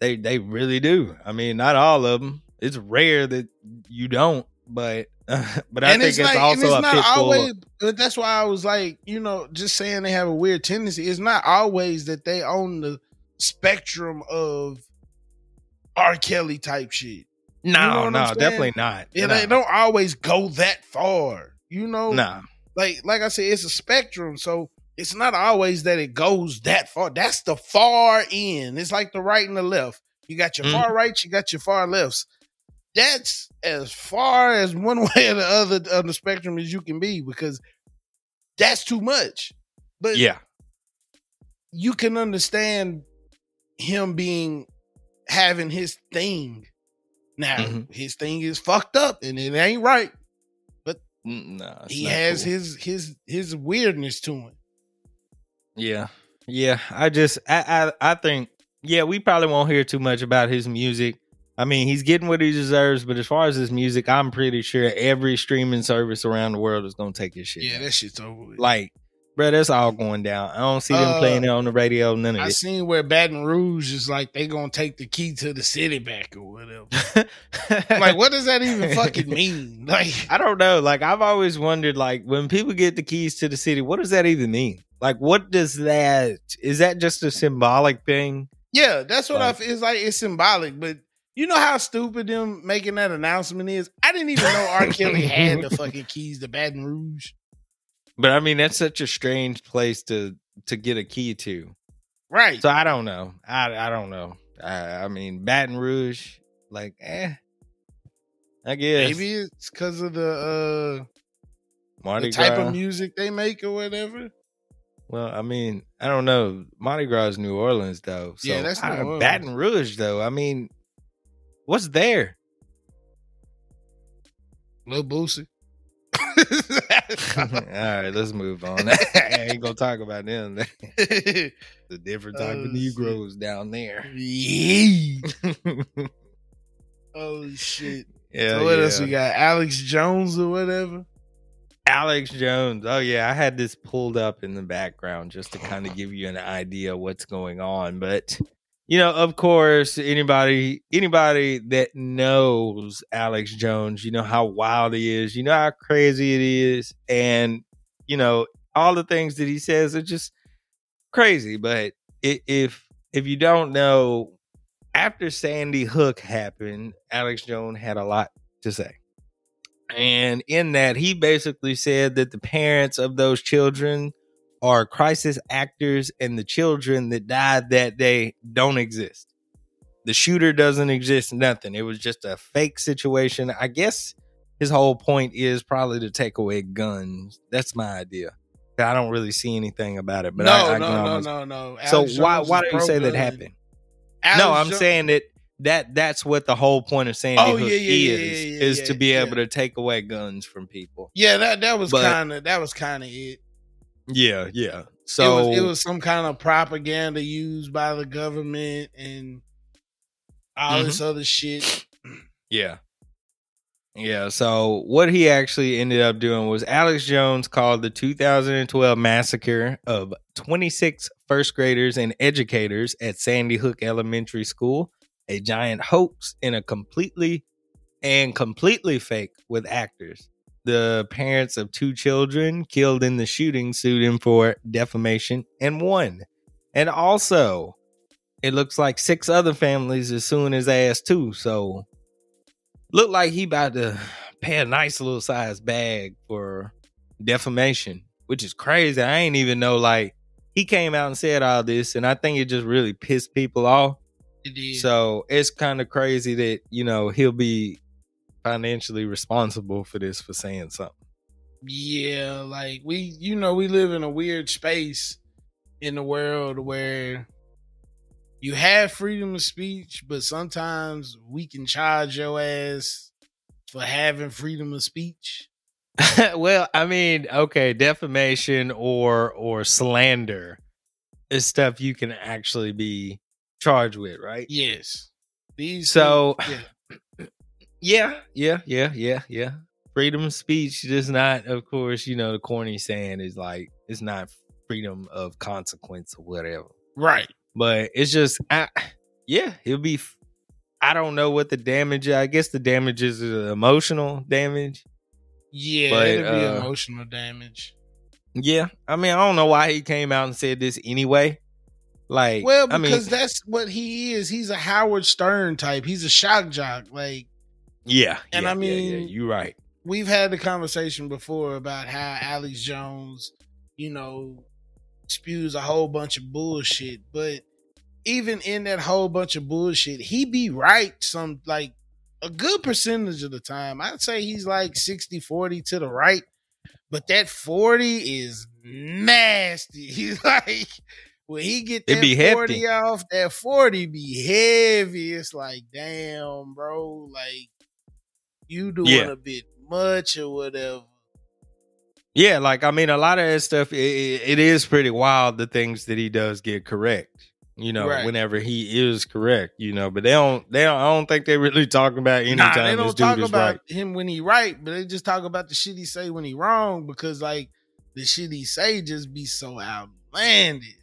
They they really do. I mean, not all of them. It's rare that you don't, but but I and think it's, it's, like, and also it's a not pitfall. always. But that's why I was like, you know, just saying they have a weird tendency. It's not always that they own the spectrum of R. Kelly type shit. No, know no, definitely not. Yeah, no. they don't always go that far. You know, Nah. like like I said, it's a spectrum. So it's not always that it goes that far. That's the far end. It's like the right and the left. You got your Mhm. far right, you got your far lefts. That's as far as one way or the other of the spectrum as you can be because that's too much. But Yeah. you can understand him being having his thing. Now Mhm. his thing is fucked up and it ain't right. but Nah, he has cool. his his his weirdness to him. Yeah. Yeah. I just I, I I think yeah, we probably won't hear too much about his music. I mean, he's getting what he deserves, but as far as his music, I'm pretty sure every streaming service around the world is gonna take his shit. Yeah, that shit's over with. like bro, that's all going down. I don't see them Uh, playing it on the radio. None of I it. I seen where Baton Rouge is like they gonna take the key to the city back or whatever. like, what does that even fucking mean? Like, I don't know. Like I've always wondered, like when people get the keys to the city, what does that even mean? Like, what does that? Is that just a symbolic thing? yeah, that's what I Like- feel. It's like it's symbolic, but you know how stupid them making that announcement is. I didn't even know R. Kelly had the fucking keys to Baton Rouge. But I mean, that's such a strange place to to get a key to. Right. So I don't know. I I don't know. I, I mean, Baton Rouge, like, eh. I guess Maybe it's because of the uh Mardi the type Gras. of music they make or whatever. Well, I mean, I don't know. Mardi Gras is New Orleans, though. So Yeah, that's New Orleans. Baton Rouge, though. I mean, what's there? Lil Boosie. All right, let's move on. I ain't gonna talk about them. the different type Oh, of shit. Negroes down there. Yee. Oh shit. yeah, so what yeah. else we got? Alex Jones or whatever. Alex Jones. Oh yeah, I had this pulled up in the background just to kind of give you an idea of what's going on. But you know, of course, anybody anybody that knows Alex Jones, you know how wild he is, you know how crazy it is, and you know all the things that he says are just crazy. But if if you don't know, after Sandy Hook happened, Alex Jones had a lot to say. And in that, he basically said that the parents of those children are crisis actors and the children that died that day don't exist. The shooter doesn't exist, nothing. It was just a fake situation. I guess his whole point is probably to take away guns. That's my idea. I don't really see anything about it, but no, I, I no, no, almost- no, no. So Alex why why do you say that happened? Alex no, I'm saying that that that's what the whole point of Sandy Oh, Hook yeah, yeah, is yeah, is to be able to take away guns from people. Yeah, that that was kind of that was kind of it. Yeah, yeah. it So was it was some kind of propaganda used by the government and all Mm-hmm. this other shit. yeah. Yeah, so what he actually ended up doing was Alex Jones called the 2012 massacre of 26 first graders and educators at Sandy Hook Elementary School a giant hoax and a completely and completely fake with actors. The parents of two children killed in the shooting sued him for defamation and won. And also, it looks like six other families are suing his ass too. So, look like he about to pay a nice little size bag for defamation, which is crazy. I ain't even know like he came out and said all this, and I think it just really pissed people off. It. So it's kind of crazy that you know he'll be financially responsible for this for saying something. Yeah, like we, you know, we live in a weird space in the world where you have freedom of speech, but sometimes we can charge your ass for having freedom of speech. well, I mean, okay, defamation or or slander is stuff you can actually be charged with, right? Yes. These So yeah. Yeah, yeah, yeah, yeah, yeah. Freedom of speech is not, of course, you know, the corny saying is like it's not freedom of consequence or whatever. right. But it's just, I, yeah, it'll be. I don't know what the damage. I guess the damage is emotional damage. Yeah, But, it'll be uh, emotional damage. Yeah, I mean, I don't know why he came out and said this anyway. Like, Well, I mean, because that's what he is. He's a Howard Stern type. He's a shock jock. Like yeah, and yeah, I yeah, yeah, mean- you're right. we've had the conversation before about how Alex Jones, you know, spews a whole bunch of bullshit, but even in that whole bunch of bullshit, he be right some like a good percentage of the time. I'd say he's like 60 40 to the right, but that 40 is nasty. He's like when he get that be 40 hefty. off, that 40 be heavy. It's like, damn, bro, like you doing Yeah. a bit much or whatever. Yeah, like I mean, a lot of that stuff. It, it is pretty wild the things that he does get correct. You know, Right. whenever he is correct, you know, but they don't. They don't. I don't think they really talking about anytime Nah, they don't talk about right. him when he right, but they just talk about the shit he say when he wrong because like the shit he say just be so outlandish.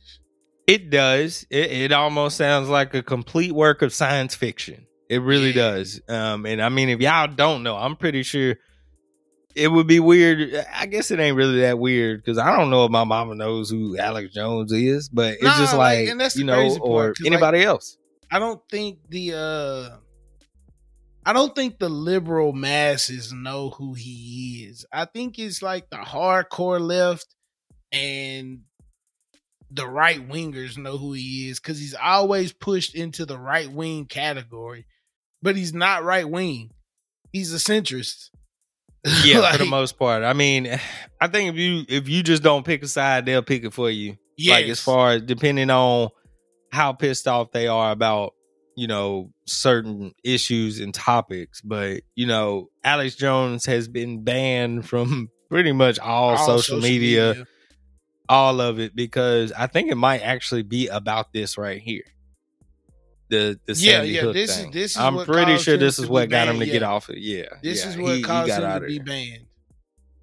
It does. It, it almost sounds like a complete work of science fiction. It really does. Um, and I mean, if y'all don't know, I'm pretty sure it would be weird. I guess it ain't really that weird because I don't know if my mama knows who Alex Jones is, but it's Nah, just like, like, and that's the you know, part, or 'cause, like, anybody else. I don't think the uh I don't think the liberal masses know who he is. I think it's like the hardcore left and the right wingers know who he is because he's always pushed into the right wing category, but he's not right wing. He's a centrist. Yeah, for the most part. I mean, I think if you if you just don't pick a side, they'll pick it for you. Like as far as depending on how pissed off they are about, you know, certain issues and topics. But, you know, Alex Jones has been banned from pretty much all, All social, media, all of it, because I think it might actually be about this right here. The the Yeah, Sandy yeah, Hook this is- this is I'm what pretty sure this is what got him banned, to get yeah. off it. Yeah. This yeah, is what he caused got him out to be banned.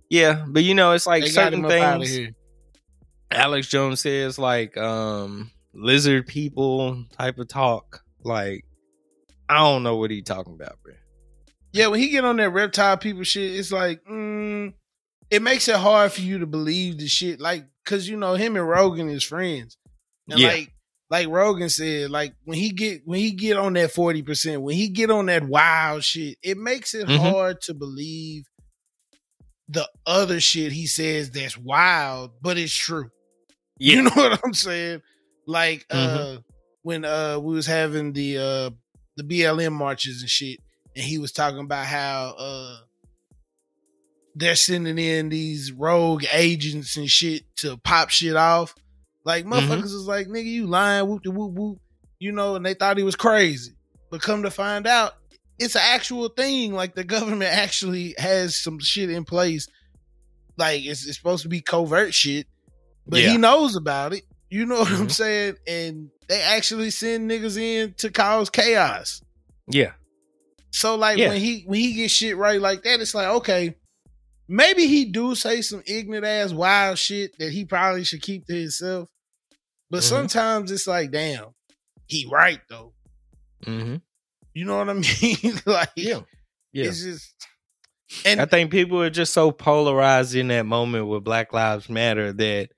Yeah, but you know, it's like They certain him up out of things. Alex Jones says like um lizard people type of talk. Like I don't know what he talking about, bro. Yeah, when he get on that reptile people shit, it's like, mm, it makes it hard for you to believe the shit, like, cause you know him and Rogan is friends, and Yeah. like, like Rogan said, like when he get when he get on that forty percent, when he get on that wild shit, it makes it Mhm. hard to believe the other shit he says that's wild, but it's true. Yeah. You know what I'm saying? Like uh Mhm. when uh we was having the uh the BLM marches and shit, and he was talking about how uh they're sending in these rogue agents and shit to pop shit off. Like motherfuckers is like, nigga, you lying, whoop de whoop whoop. You know, and they thought he was crazy. But come to find out, it's an actual thing. Like the government actually has some shit in place. Like it's, it's supposed to be covert shit, but Yeah. he knows about it. You know what I'm Mhm. saying? And they actually send niggas in to cause chaos. Yeah. So like Yeah. when he when he gets shit right like that, it's like okay, maybe he do say some ignorant ass wild shit that he probably should keep to himself. But Mhm. sometimes it's like, damn, he right though. Mm-hmm. You know what I mean? like, Yeah. Yeah. it's just and I think people are just so polarized in that moment with Black Lives Matter that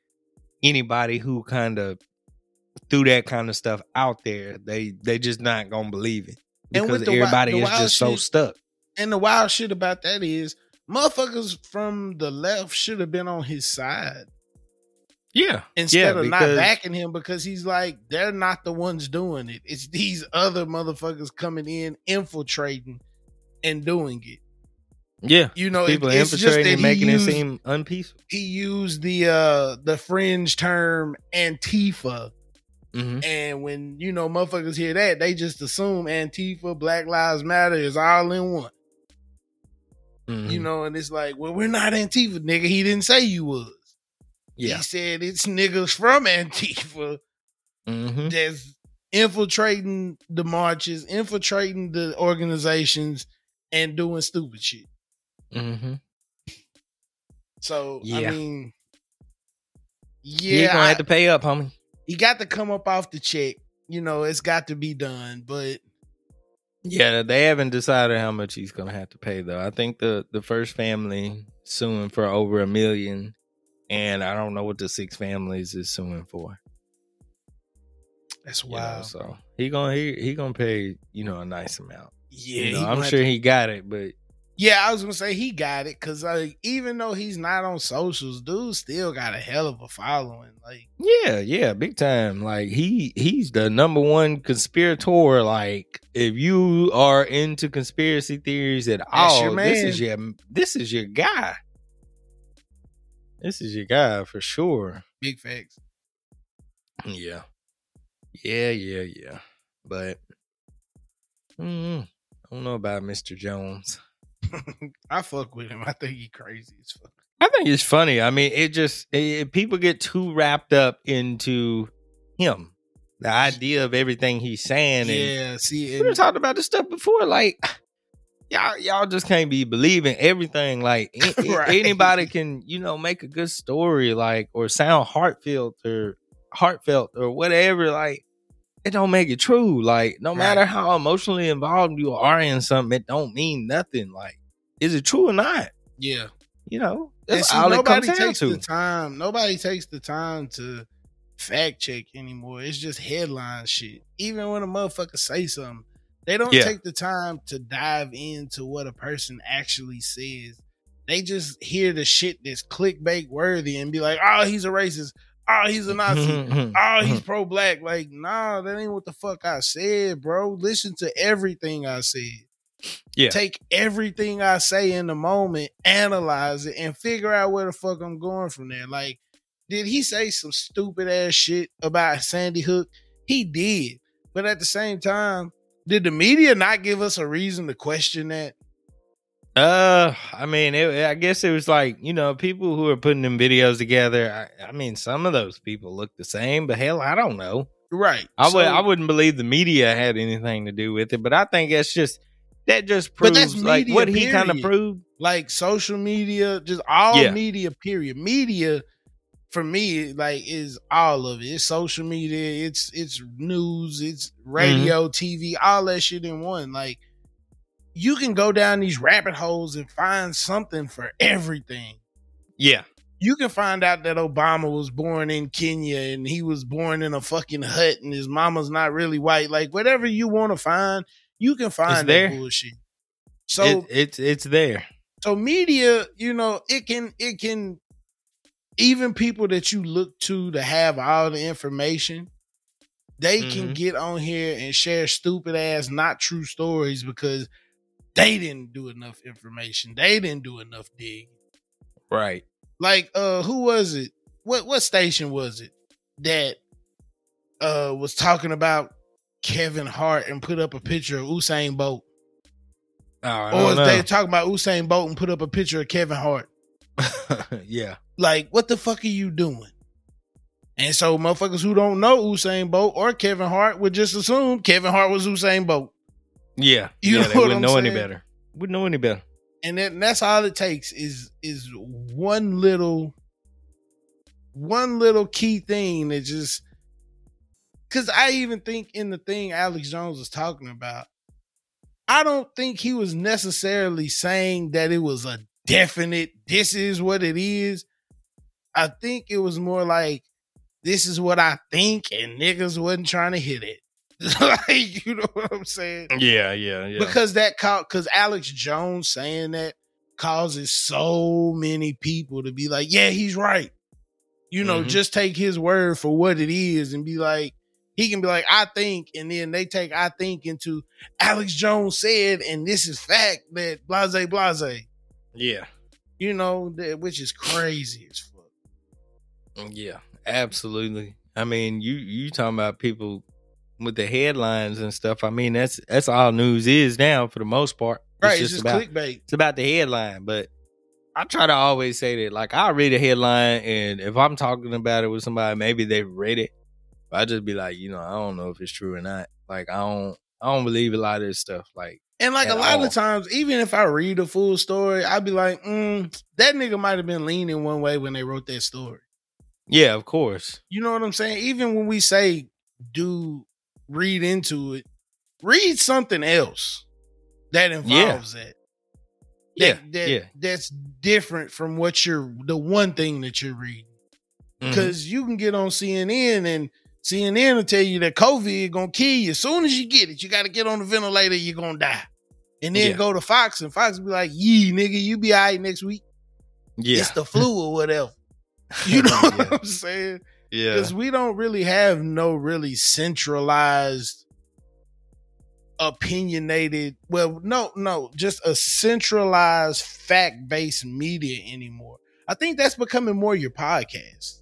anybody who kind of threw that kind of stuff out there, they they just not gonna believe it And with because the everybody the is wild just so stuck. and the wild shit about that is motherfuckers from the left should have been on his side Yeah, instead yeah, of not backing him because he's like they're not the ones doing it. It's these other motherfuckers coming in, infiltrating, and doing it. Yeah, You know, people it, it's just infiltrating that and making used, it seem unpeaceful. he used the uh the fringe term Antifa, hmm and when you know motherfuckers hear that, they just assume Antifa, Black Lives Matter is all in one. Mm-hmm. You know, and it's like, well, we're not Antifa, nigga. He didn't say you was. Yeah, He said it's niggas from Antifa hmm that's infiltrating the marches, infiltrating the organizations, and doing stupid shit. hmm So I Yeah. mean, you yeah, gonna I- have to pay up, homie. he got to come up off the check. You know, it's got to be done. But Yeah, they haven't decided how much he's gonna have to pay though. I think the the first family suing for over a million, and I don't know what the six families is suing for. that's you know, wild. so he gonna he, he gonna pay you know a nice amount. yeah, You know, I'm sure to- he got it, but yeah, I was gonna say he got it because like even though he's not on socials, dude still got a hell of a following. Like yeah, yeah, big time. Like he he's the number one conspirator. Like if you are into conspiracy theories at all, this is your this is your guy. This is your guy for sure. big facts. Yeah. Yeah, yeah, yeah. But mm, I don't know about Mr. Jones. I fuck with him. I think he crazy as fuck. I think it's funny. I mean, it just it, people get too wrapped up into him, the idea of everything he's saying. And Yeah, see, we and, about this stuff before. Like, y'all y'all just can't be believing everything. Like Right. anybody can, you know, make a good story, like or sound heartfelt or heartfelt or whatever. Like it don't make it true. Like no Right. matter how emotionally involved you are in something, it don't mean nothing. Like is it true or not? Yeah. You know, that's see, all it nobody comes down takes to. the time. Nobody takes the time to fact check anymore. It's just headline shit. Even when a motherfucker say something, they don't Yeah. take the time to dive into what a person actually says. They just hear the shit that's clickbait worthy and be like, "Oh, he's a racist. Oh, he's a Nazi. Mm-hmm. oh, he's mm-hmm. pro black." Like, nah, that ain't what the fuck I said, bro. Listen to everything I said Yeah. take everything I say in the moment, analyze it, and figure out where the fuck I'm going from there. Like, did he say some stupid ass shit about Sandy Hook? He did. But at the same time, did the media not give us a reason to question that? Uh, I mean, it, I guess it was like you know people who are putting them videos together. I, I mean, some of those people look the same, but hell, I don't know. Right. I would So- I wouldn't believe the media had anything to do with it, but I think that's just that just proves like what he kind of proved. like social media, just all Yeah. media, period. Media for me, like, is all of it. It's social media, it's it's news, it's mm-hmm. radio, TV, all that shit in one. Like, you can go down these rabbit holes and find something for everything. Yeah, You can find out that Obama was born in Kenya and he was born in a fucking hut and his mama's not really white. Like, whatever you want to find, you can find there. that bullshit. So it, it's it's there. so media you know it can it can even people that you look to to have all the information they can Mhm. get on here and share stupid ass not true stories because they didn't do enough information they didn't do enough dig Right. like uh who was it what what station was it that uh was talking about Kevin Hart and put up a picture of Usain Bolt Oh, or don't is know. they talking about Usain Bolt and put up a picture of Kevin Hart yeah. Like what the fuck are you doing? And so motherfuckers who don't know Usain Bolt or Kevin Hart would just assume Kevin Hart was Usain Bolt. Yeah. You yeah, know they wouldn't I'm know any better. Wouldn't know any better. And then that's all it takes is is one little one little key thing that just cause I even think in the thing Alex Jones was talking about, I don't think he was necessarily saying that it was a definite this is what it is. I think it was more like this is what I think, and niggas wasn't trying to hit it. like, you know what I'm saying? Yeah, yeah, yeah. Because that cause because Alex Jones saying that causes so many people to be like, yeah, he's right. You know, Mhm. just take his word for what it is and be like, he can be like, I think, and then they take I think into Alex Jones said, and this is fact that blase blase. yeah. You know, that which is crazy as fuck. Yeah, absolutely. I mean, you you talking about people with the headlines and stuff. I mean, that's that's all news is now for the most part. Right, it's just, about clickbait. it's about the headline, but I try to always say that like I read a headline and if I'm talking about it with somebody, maybe they've read it. But I just be like, you know, I don't know if it's true or not. Like I don't I don't believe a lot of this stuff. Like And like a lot all. of times, even if I read a full story, I'd be like, mm, that nigga might have been leaning one way when they wrote that story. Yeah, of course. You know what I'm saying? Even when we say do read into it, read something else that involves that. Yeah, That, that yeah. that's different from what you're the one thing that you're reading. Mhm. Because you can get on CNN and CNN will tell you that COVID gonna kill you. As soon as you get it, you gotta get on the ventilator, you're gonna die. And then Yeah. go to Fox and Fox be like, yee, nigga, you be all right next week. yeah, It's the flu or whatever. You know yeah. what I'm saying? yeah, because we don't really have no really centralized opinionated well no no just a centralized fact-based media anymore i think that's becoming more your podcast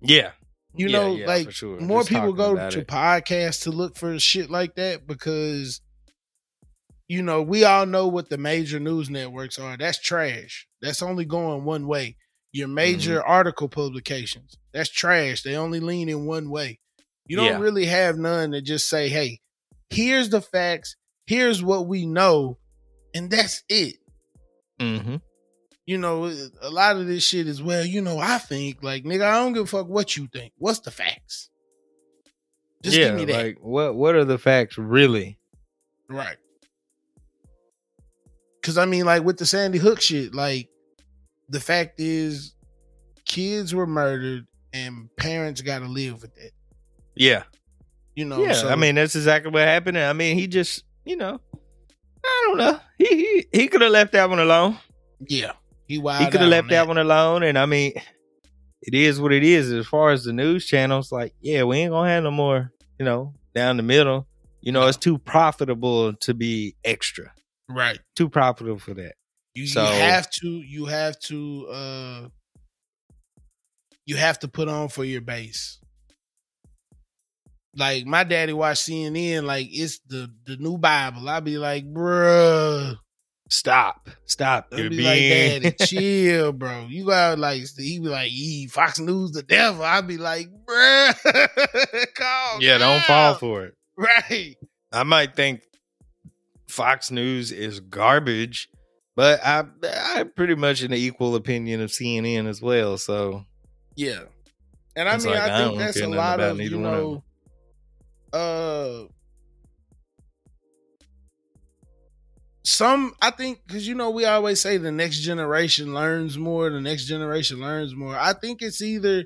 yeah. you Yeah, know yeah, like sure. more Just people go to it. podcasts to look for shit like that because you know we all know what the major news networks are that's trash that's only going one way your major Mm-hmm. article publications that's trash they only lean in one way you don't Yeah. really have none that just say hey here's the facts here's what we know and that's it. Mm-hmm. You know, a lot of this shit is well, you know, I think like nigga, I don't give a fuck what you think. What's the facts? Just yeah, give me that. like what what are the facts really? Right. Cause I mean, like with the Sandy Hook shit, like the fact is kids were murdered and parents gotta live with it. Yeah. You know, yeah, so- I mean that's exactly what happened. I mean, he just, you know, I don't know. He he, he could have left that one alone. yeah. He wild. he could have left on that. one alone. And I mean, it is what it is. As far as the news channels, like, yeah, we ain't gonna have no more, you know, down the middle. You know, No. it's too profitable to be extra. Right. Too profitable for that. You, So- you have to you have to uh you have to put on for your base. Like my daddy watched CNN like it's the the new Bible. I'd be like, bruh. Stop. Stop. I'd be being like, Daddy, chill, bro. You got like he be like, "Ee, Fox News the devil." I'd be like, bruh, calm Yeah, don't fall for it. Right. I might think Fox News is garbage, but I I pretty much in the equal opinion of CNN as well. So Yeah. And I It's mean, like, I I think that's a lot of, you know, uh, some, I think, because, you know, we always say the next generation learns more, the next generation learns more. I think it's either,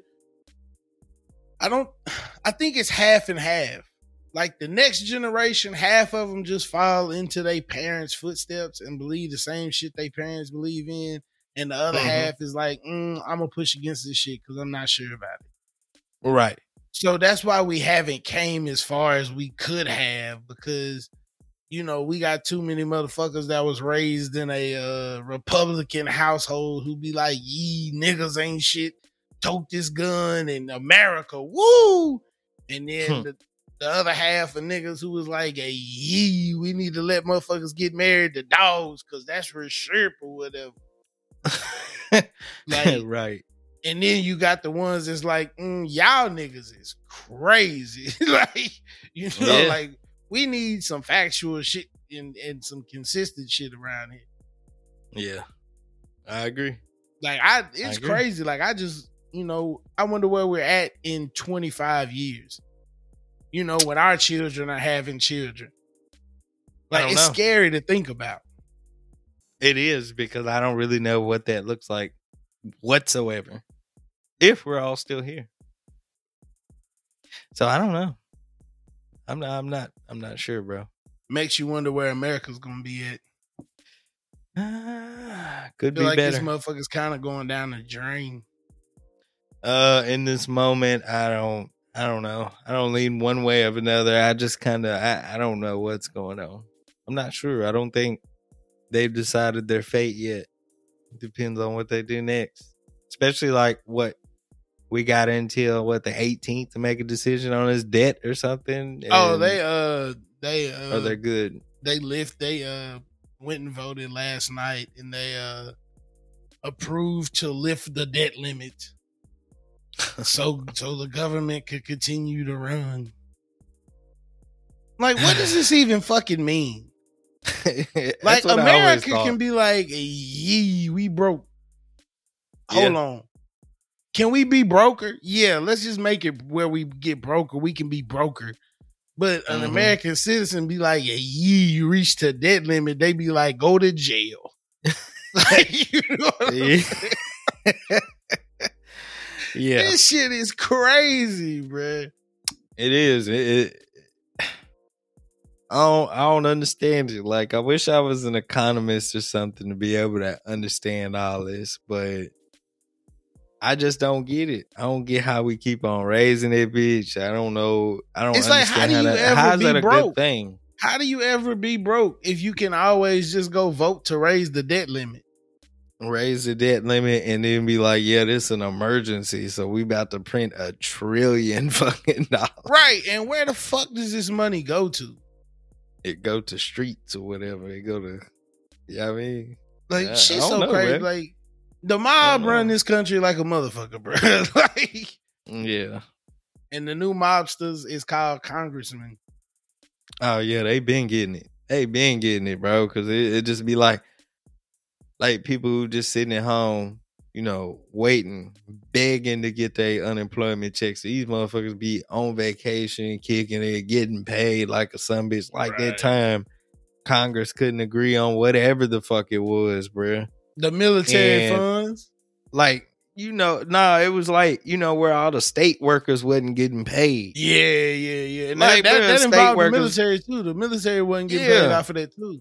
I don't, I think it's half and half. Like the next generation, half of them just fall into their parents' footsteps and believe the same shit they parents believe in. And the other Mhm. half is like, mm, I'm gonna push against this shit because I'm not sure about it. right, So that's why we haven't came as far as we could have because you know we got too many motherfuckers that was raised in a uh, Republican household who be like, "Ye niggas ain't shit, tote this gun in America, woo!" And then Hmm. the, the other half of niggas who was like, "Hey, yee, we need to let motherfuckers get married to dogs because that's for sure or whatever." Like, right. and then you got the ones that's like, mm, y'all niggas is crazy. like, you know, Yeah. like we need some factual shit and, and some consistent shit around here. Yeah, I agree. Like I it's agree. crazy. Like I just, you know, I wonder where we're at in 25 years. You know, when our children are having children. Like it's know. scary to think about. It is because I don't really know what that looks like whatsoever. If we're all still here. So I don't know. I'm not I'm not I'm not sure, bro. Makes you wonder where America's gonna be at. Ah, could I feel be like this motherfucker's kind of going down the drain. Uh in this moment, I don't I don't know. I don't lean one way or another. I just kinda I, I don't know what's going on. I'm not sure. I don't think they've decided their fate yet. Depends on what they do next. Especially like what we got until what the 18th to make a decision on his debt or something. Oh, they uh they uh they're good. they lift they uh went and voted last night and they uh approved to lift the debt limit so so the government could continue to run. Like what does this even fucking mean? Like what I always America can be like, yee, we broke. Hold Yeah. on. Can we be broker? Yeah, let's just make it where we get broker. We can be broker. But an Mhm. American citizen be like, yee, you reached the debt limit. They be like, go to jail. like, you know Yeah. This shit is crazy, bruh. It is. It, it I don't I don't understand it. Like I wish I was an economist or something to be able to understand all this, but I just don't get it. I don't get how we keep on raising it, bitch. I don't know. I don't It's like, how do you that, ever how's be that a broke? good thing? How do you ever be broke if you can always just go vote to raise the debt limit? Raise the debt limit and then be like, yeah, this is an emergency, so we about to print a trillion fucking dollars. Right. And where the fuck does this money go to? It go to streets or whatever. It go to, yeah, I mean, Like Yeah, shit's so know, crazy. man. Like the mob uh, run this country like a motherfucker, bro. like, yeah. and the new mobsters is called congressmen. Oh yeah, they been getting it. they been getting it, bro. Cause it, it just be like, like people who just sitting at home, you know, waiting, begging to get their unemployment checks. So these motherfuckers be on vacation, kicking it, getting paid like a son bitch. Like Right. that time, Congress couldn't agree on whatever the fuck it was, bruh. The military And- funds. Like, you know, no, it was like, you know, where all the state workers wasn't getting paid. Yeah, yeah, yeah. And Like, that, that, that state involved the military too. The military wasn't getting Yeah. paid off of that too.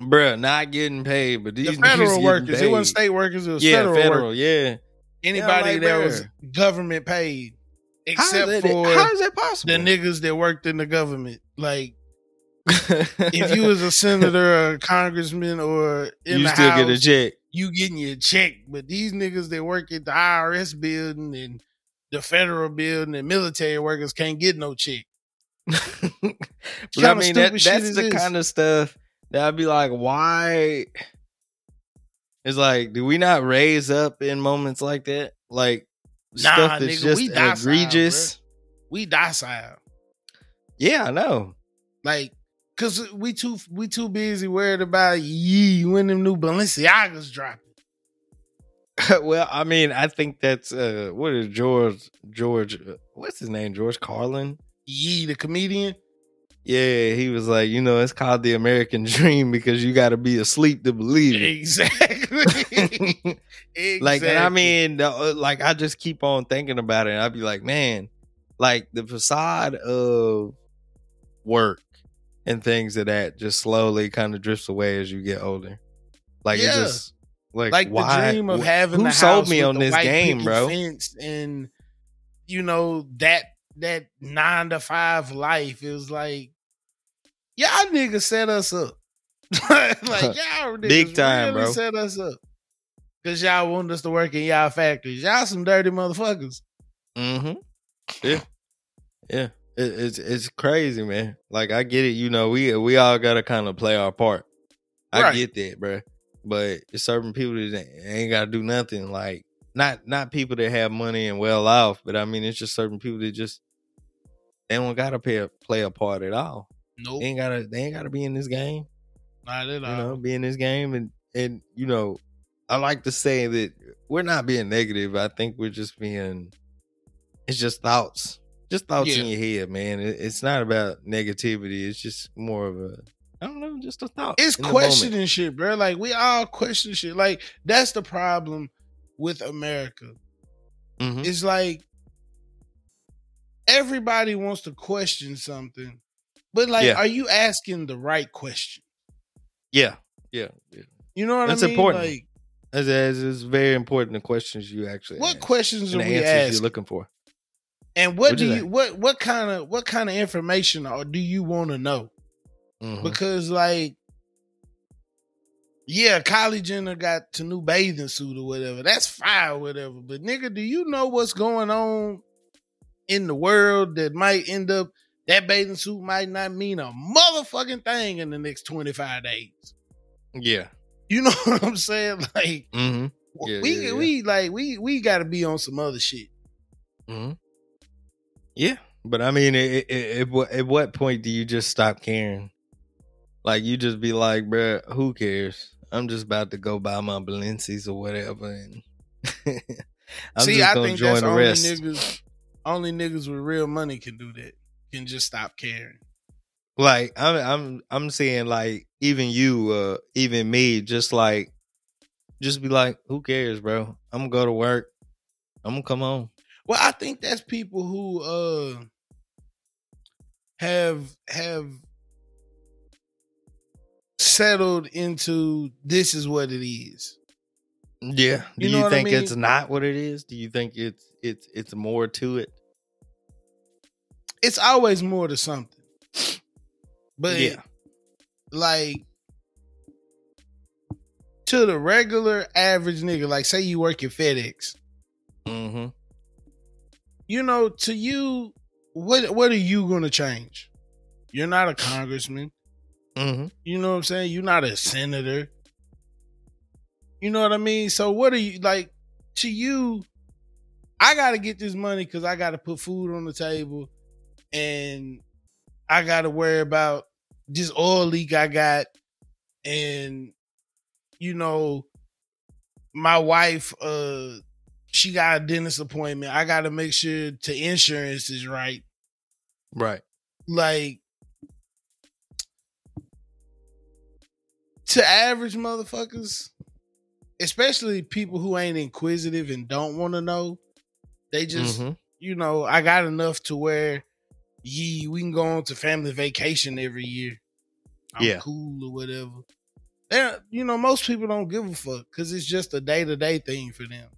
Bruh, not getting paid, but these The federal workers. It wasn't state workers. It was yeah, federal, federal, workers. yeah. Anybody like, that was government paid, except that- for how is that possible? the niggas that worked in the government. Like if you was a senator or a congressman or in you the still house, get a check. you getting your check. But these niggas that work at the IRS building and the federal building and military workers can't get no check. but I mean, that, that's the kind of stuff that I'd be like, why? It's like, do we not raise up in moments like that? Like Nah, stuff that's nigga, just we docile, egregious. We docile. Yeah, I know. Like, cause we too we too busy worried about yee when them new Balenciagas dropping. well, I mean, I think that's uh, what is George George? uh, What's his name? George Carlin. Yee the comedian. Yeah, he was like, you know, it's called the American Dream because you got to be asleep to believe it. Exactly. exactly. like and i mean uh, like i just keep on thinking about it and i'd be like man like the facade of work and things of that just slowly kind of drifts away as you get older like Yeah. it just like, like why the dream of having who sold me on this game bro and you know that that nine to five life is like y'all niggas set us up. Like y'all niggas Big time, really bro. set us up. Because y'all want us to work in y'all factories. Y'all some dirty motherfuckers. Mm-hmm. Yeah. Yeah. It, it's it's crazy man. Like i get it you know we we all gotta kind of play our part. I Right. get that bro but it's certain people that ain't- ain't gotta do nothing like not not people that have money and well off but i mean it's just certain people that just they don't gotta pay a, play a part at all nope. They ain't gotta they ain't gotta be in this game. Not at you all. know be in this game and and you know i like to say that we're not being negative. I think we're just being it's just thoughts. Just thoughts in your head man. It, it's not about negativity. It's just more of a i don't know just a thought it's questioning shit, bro. Like we all question shit. Like that's the problem with America. Mhm. It's like everybody wants to question something, but like, Yeah. are you asking the right question? yeah yeah yeah You know what That's I mean? important. Like, it's, it's, it's very important the questions you actually what ask questions and are the we asking? you're looking for and what What do you that? what what kind of what kind of information or do you want to know? Mhm. Because like, yeah, Kylie Jenner got to new bathing suit or whatever. That's fire, or whatever. But nigga, do you know what's going on in the world that might end up that bathing suit might not mean a motherfucking thing in the next 25 days. yeah You know what I'm saying? Like mm-hmm. Yeah, we yeah, yeah. we like we we gotta be on some other shit. hmm Yeah, but I mean, it, it, it, at what- at what point do you just stop caring? Like you just be like, bruh, who cares? I'm just about to go buy my Balenci's or whatever, and I'm See, just I gonna think join that's the only rest. niggas only niggas with real money can do that. Can just stop caring. Like I'm, I'm, I'm saying like even you, uh, even me, just like, just be like, who cares, bro? I'm gonna go to work. I'm gonna come home. Well, I think that's people who uh have have settled into this is what it is. Yeah. Do You you, know what I think it's not what it is? Do you think it's it's it's more to it? It's always more to something. But yeah. like to the regular average nigga, like say you work at FedEx, Mm-hmm. you know, to you, what what are you gonna change? You're not a congressman. Mm-hmm. You know what I'm saying? You're not a senator. You know what I mean? So what are you like to you? I gotta get this money because I gotta put food on the table and I gotta worry about this oil leak I got, and you know, my wife, uh, she got a dentist appointment. I got to make sure the insurance is right. Right. Like to average motherfuckers, especially people who ain't inquisitive and don't want to know, they just, Mhm. you know, I got enough to where, ye, we can go on to family vacation every year. I'm Yeah. cool or whatever. They're, you know, most people don't give a fuck because it's just a day to day thing for them,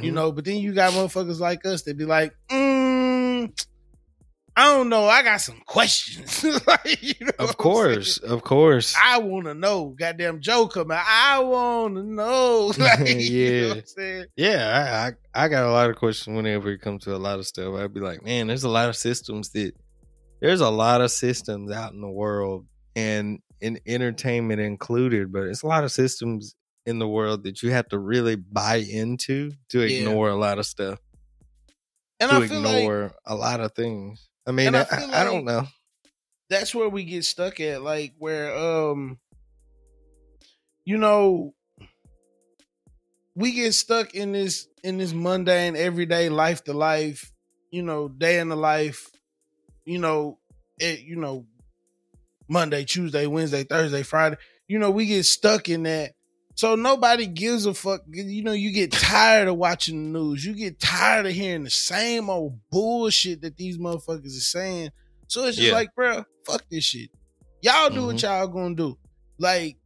you Mhm. know. But then you got motherfuckers like us that be like, mm, I don't know, I got some questions. like, you know Of course, of course. I want to know. Goddamn come out. I want to know. Like, you know Yeah. what I'm? Yeah, I, I I got a lot of questions whenever it comes to a lot of stuff. I'd be like, man, there's a lot of systems that there's a lot of systems out in the world and in entertainment included, but it's a lot of systems in the world that you have to really buy into to Yeah. ignore a lot of stuff, And to I feel like ignore a lot of things. I mean, I, I I, I don't know. that's where we get stuck at like where um you know we get stuck in this in this mundane everyday life to life you know day in the life you know it you know monday tuesday wednesday thursday friday you know we get stuck in that so nobody gives a fuck you know you get tired of watching the news you get tired of hearing the same old bullshit that these motherfuckers are saying so it's just Yeah. like, bro, fuck this shit. Y'all do what y'all gonna do. Like,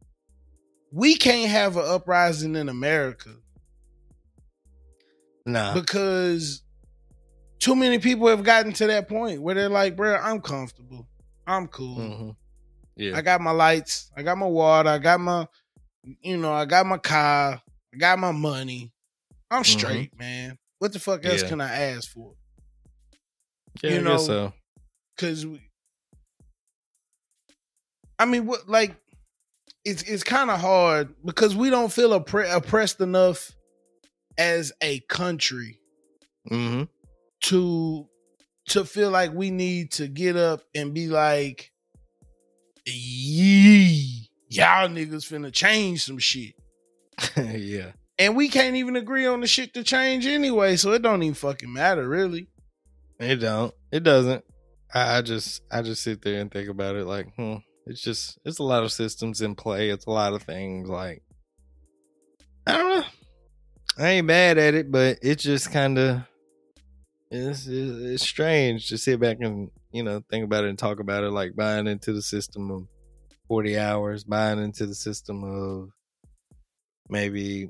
we can't have an uprising in America Nah. because too many people have gotten to that point where they're like, bro, I'm comfortable. I'm cool. Mhm. Yeah. I got my lights. I got my water. I got my, you know, I got my car. I got my money. I'm Mhm. straight, man. What the fuck else Yeah. can I ask for? yeah, you I know, guess so. because we, I mean, what like it's it's kind of hard because we don't feel oppre- oppressed enough as a country hmm to to feel like we need to get up and be like, yee, y'all niggas finna change some shit. yeah. And we can't even agree on the shit to change anyway, so it don't even fucking matter, really. It don't. It doesn't. I, I just I just sit there and think about it like, hmm. It's just it's a lot of systems in play. It's a lot of things like I don't know. I ain't mad at it, but it's just kind of it's, it's it's strange to sit back and you know think about it and talk about it like buying into the system of 40 hours, buying into the system of maybe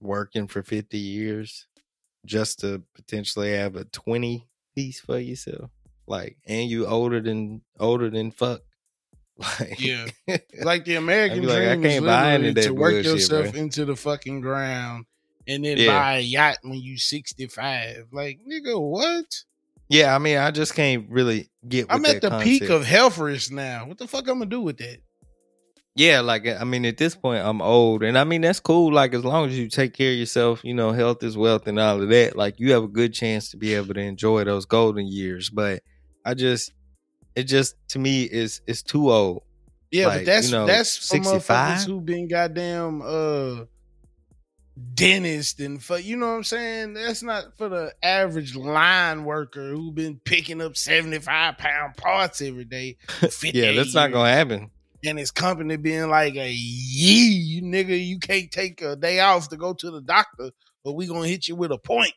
working for 50 years just to potentially have a 20 piece for yourself. Like, and you older than older than fuck. Like, Yeah. Like the American like, dream is can't buy literally to work bullshit, yourself bro. into the fucking ground and then Yeah. buy a yacht when you 65. Like, nigga, what? yeah. I mean, I just can't really get. With I'm at the that peak concept. of health risk now. What the fuck I'm gonna do with that? Yeah, like I mean, at this point, I'm old, and I mean that's cool. Like as long as you take care of yourself, you know, health is wealth, and all of that. Like you have a good chance to be able to enjoy those golden years. But I just, it just to me is it's too old. Yeah, Like, but that's you know, that's 65? motherfuckers who been goddamn uh dentist and for you know what I'm saying? That's not for the average line worker who been picking up 75 pound parts every day. Yeah, that's not gonna happen. And his company being like a yee, you nigga, you can't take a day off to go to the doctor, but we gonna hit you with a point.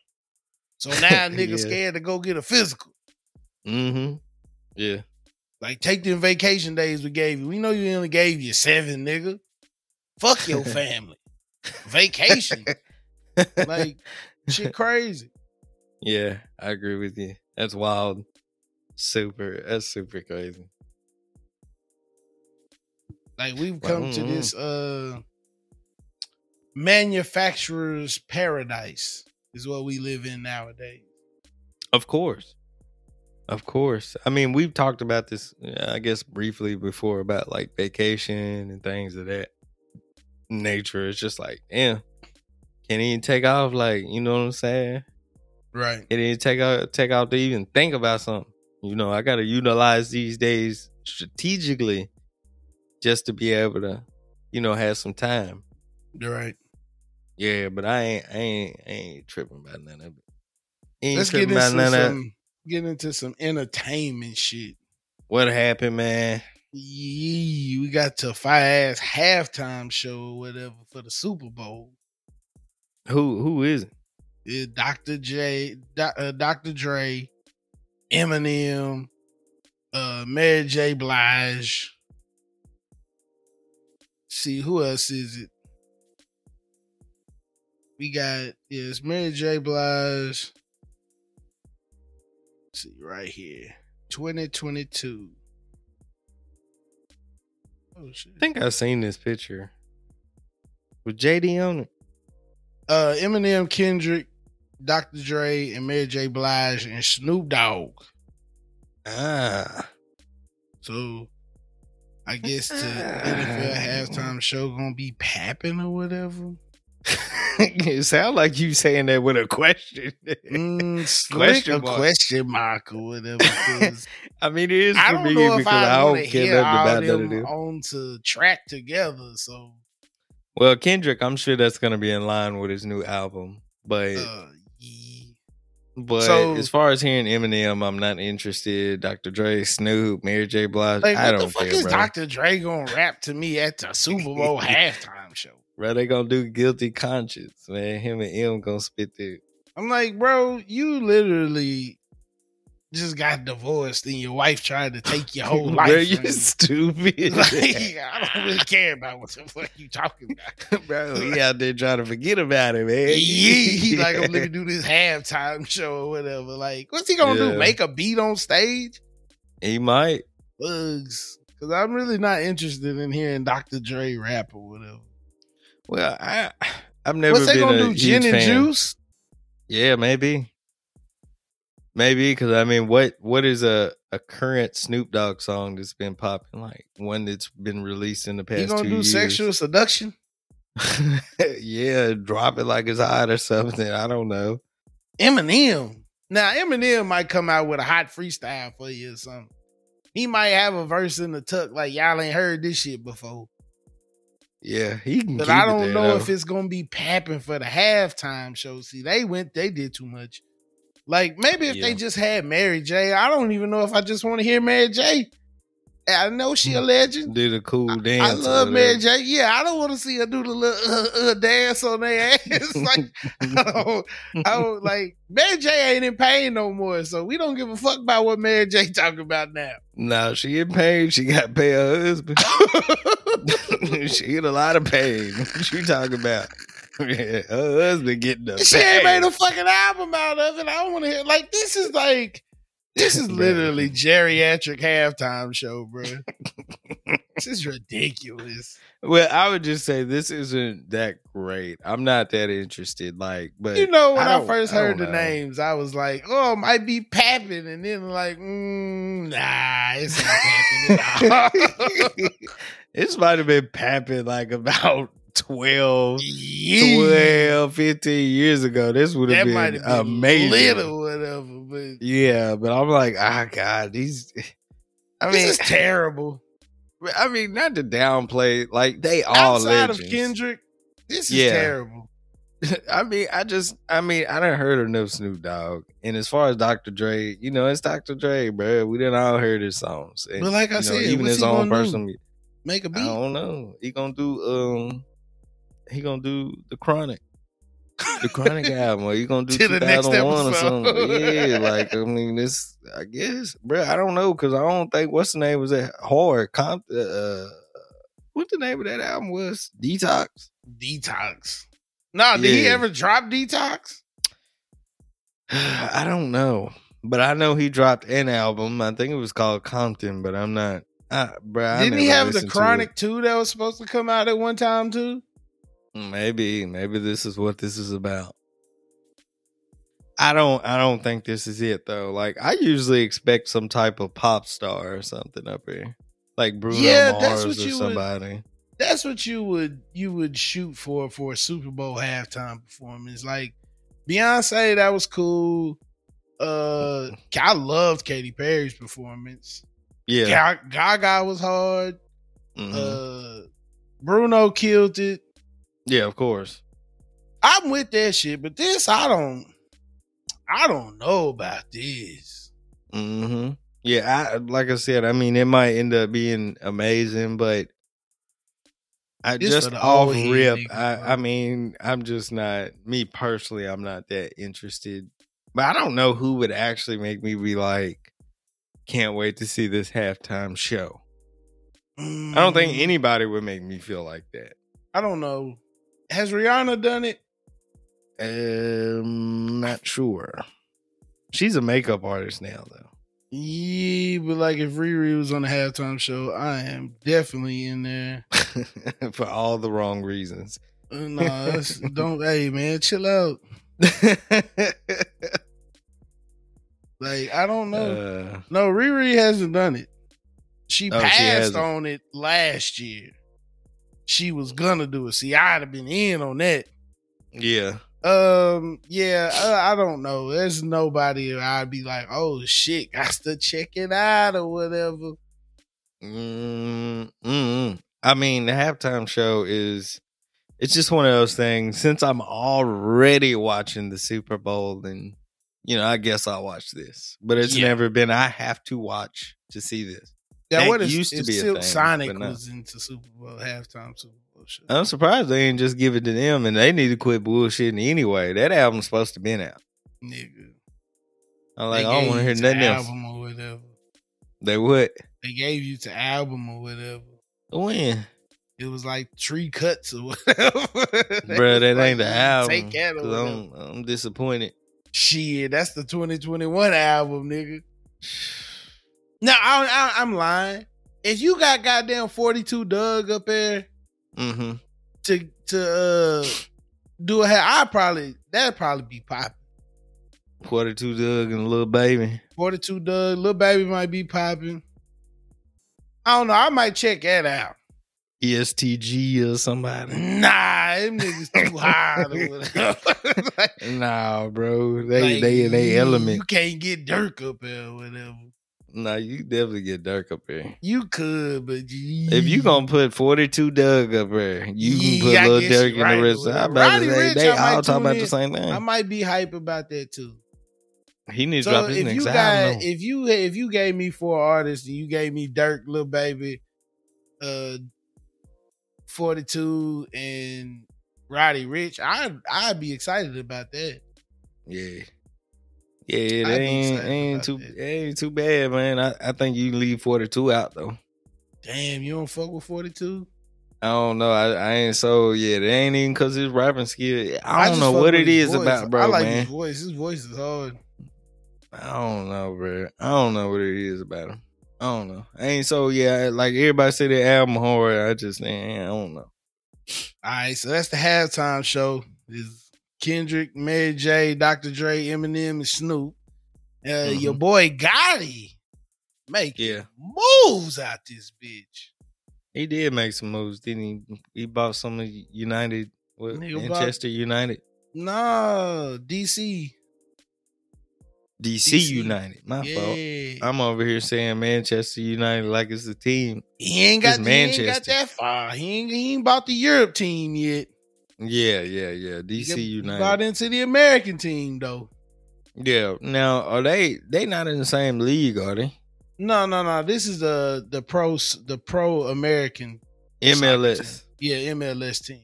So now nigga Yeah. scared to go get a physical. Mm-hmm. Yeah. Like take them vacation days we gave you. We know you only gave you seven, nigga. Fuck your family. Vacation. like shit crazy. Yeah, I agree with you. That's wild. Super. That's super crazy. Like we've come to Mm. this uh manufacturer's paradise is what we live in nowadays. Of course. Of course. I mean, we've talked about this, uh, I guess, briefly before about like vacation and things of that nature. It's just like, damn, can't even take off. Like, you know what I'm saying? Right. Can't even take out, take off to even think about something. You know, I got to utilize these days strategically just to be able to, you know, have some time. You're right. Yeah, but I ain't, I ain't, I ain't tripping about none of it. Ain't Let's get into about none of it. some get into some entertainment shit. What happened, man? Yee, we got to fire ass halftime show or whatever for the Super Bowl. Who, who is it? Yeah, Dr. J, Doc- uh, Dr. Dre, Eminem, uh, Mary J. Blige. See who else is it? We got yes, Mary J. Blige. see right here, 2022. Oh shit! I think I've seen this picture. With JD on it. Uh, Eminem, Kendrick, Dr. Dre, and Mary J. Blige and Snoop Dogg. Ah. So I guess the NFL halftime show gonna be papping or whatever. it sounds like you saying that with a question. Mm, Question a mark. question mark or whatever. I mean, it is I don't me know if because I I don't care hear nothing all about them them. on to track together. So Well, Kendrick, I'm sure that's to be in line with his new album. But uh. But so- as far as hearing Eminem, I'm not interested. Dr. Dre, Snoop, Mary J. Blige, like I what don't the fuck care, is bro. Dr. Dre gonna rap to me at the Super Bowl halftime show? Bro, they gonna do guilty conscience, man. Him and Em gonna spit there. I'm like, bro, you literally just got divorced and your wife tried to take your whole life. Bro, you stupid. like, I don't really care about what the fuck you talking about. bro, he out there trying to forget about it, man. Yeah, he like, oh, I'm gonna do this halftime show or whatever. Like, what's he gonna Yeah. do? Make a beat on stage? He might. Bugs. Cause I'm really not interested in hearing Dr. Dre rap or whatever. Well, I I've never What's they been gonna a do? Gin and fan. juice? Yeah, maybe. Maybe because I mean, what what is a a current Snoop Dogg song that's been popping? Like one that's been released in the past He gonna two do years. sexual seduction? yeah, drop it like it's hot or something. I don't know. Eminem. Now Eminem might come out with a hot freestyle for you or something. He might have a verse in the tuck like y'all ain't heard this shit before. Yeah, he can. But I don't there, know though. if it's gonna be papping for the halftime show. See, they went, they did too much. Like maybe if they just had Mary J. I don't even know if I just want to hear Mary J. I know she a legend. do the cool dance. I love Mary. J. Yeah, I don't want to see her do the little uh, uh, dance on their ass. like I don't, I don't like Mary J. ain't in pain no more, so we don't give a fuck about what Mary J. talking about now. No, she in pain. She got to pay her husband. she in a lot of pain. What you talking about? Husband getting the she ain't made a fucking album out of it. I don't want to hear like this is like this is literally geriatric halftime show, bro. this is ridiculous. Well, I would just say this isn't that great. I'm not that interested. Like, but You know, when I, don't- first I heard the know. names, I was like, "Oh, it might be Pappin," and then like, mm, "Nah, it's not Pappin at all." this might have been papping like about 12, Yeah. 12, 15 years ago. This would have been been amazing. lit or whatever, but Yeah, but I'm like, ah, God, these. I mean, is terrible. I mean, not to downplay, like they all Outside legends. of Kendrick, this is Yeah. terrible. I mean, I just, I mean, I done heard enough Snoop Dogg, and as far as Dr. Dre, you know, it's Dr. Dre, bro. We didn't all hear his songs, and, But like I you know, said, even his own do? personal. Make a beat. I don't know. He gonna do, um, he gonna do the Chronic, the Chronic album, or he gonna do To the next 2001 or something. Yeah, like I mean, this, I guess, bro. I don't know because I don't think what's the name was that hard comp. Uh, what the name of that album was? Detox. Detox. No, did he ever drop Detox? I don't know, but I know he dropped an album. I think it was called Compton, but I'm not. I, bro, Didn't he have the listened to it. Chronic 2 that was supposed to come out at one time too? Maybe, maybe this is what this is about. I don't, I don't think this is it though. Like I usually expect some type of pop star or something up here, like Bruno Yeah, Mars that's what or you would- somebody. That's what you would you would shoot for for a Super Bowl halftime performance. Like Beyonce, that was cool. Uh I loved Katy Perry's performance. Yeah. Gaga was hard. Mhm. Uh, Bruno killed it. Yeah, of course. I'm with that shit, but this I don't. I don't know about this. hmm Yeah, I like I said, I mean, it might end up being amazing, but I This just off rip. I. I mean, I'm just not me personally. I'm not that interested, but I don't know who would actually make me be like, can't wait to see this halftime show. I don't think Mm, anybody would make me feel like that. I don't know. Has Rihanna done it? Um, not sure. She's a makeup artist now, though. Yeah, but like if Riri was on the halftime show, I am definitely in there. For all the wrong reasons. Uh, nah, don't. Hey, man, chill out. Like I don't know. Uh, no, Riri hasn't done it. She Oh, passed hasn't. on it last year. She was gonna do it. See, I'd have been in on that. yeah. Um, yeah, I, I don't know. There's nobody I'd be like, oh shit, got to check it out or whatever. Mm, mm. I mean, the halftime show is it's just one of those things. Since I'm already watching the Super Bowl, then you know, I guess I'll watch this. But it's Yeah. never been I have to watch to see this. That what is used to be a thing, Sonic was into Super Bowl halftime Super Bowl show. I'm surprised they didn't just give it to them, and they need to quit bullshitting anyway. That album's supposed to been out. Nigga, I'm like, I don't want to hear nothing else. album or whatever. They would. They gave you the album or whatever. When? It was like three cuts or whatever. Bruh, that ain't the Like, album. Take that or 'cause whatever. I'm, I'm disappointed. Shit, that's the 2021 album, nigga. No, I, I, I'm lying. If you got goddamn 42 Dugg up there Mm-hmm. to to uh do a I probably that'd probably be popping. 42 Dugg and Little Baby. 42 Dugg, little baby might be popping. I don't know. I might check that out. EST Gee or somebody. Nah, them niggas too whatever. like, Nah, bro. They like, they they element. You can't get Durk up there or whatever. Nah, you definitely get Durk up here. You could, but you, If you gonna put 42 Dugg up there, you can put Yeah, I Lil Durk in right the rest. I whatever. about to say, they I all talking about in. the same thing. I might be hype about that too. he needs to So drop his if next you got, album. if you if you gave me four artists and you gave me Durk, Lil Baby, uh, Forty Two, and Roddy Ricch, I'd I'd be excited about that. Yeah. Yeah, they ain't, ain't too that. ain't too bad, man. I, I think you leave 42 out though. Damn, you don't fuck with Forty Two? I don't know. I, I ain't so yeah. They ain't even cause his rapping skill. I don't just know what it is voice. about, bro, I like man. his voice. His voice is hard. I don't know, bro. I don't know what it is about him. I don't know. I ain't so yeah. Like everybody said, the album hard. I just eh, I don't know. All right, so that's the halftime show. Is Kendrick, Mary J, Dr. Dre, Eminem, and Snoop. Uh, Mhm. Your boy Gotti making Yeah. moves out this bitch. He did make some moves, didn't he? He bought some of United, what, Nigga bought- Manchester United, No, DC. DC, DC. United. My fault. I'm over here saying Manchester United like it's a team. he ain't got he ain't got Manchester. that far. He ain't he ain't bought the Europe team yet. Yeah, yeah, yeah. DC United. got into the American team though. Yeah. Now, are they? They not in the same league, are they? No, no, no. This is the the pro the pro American MLS. yeah MLS team.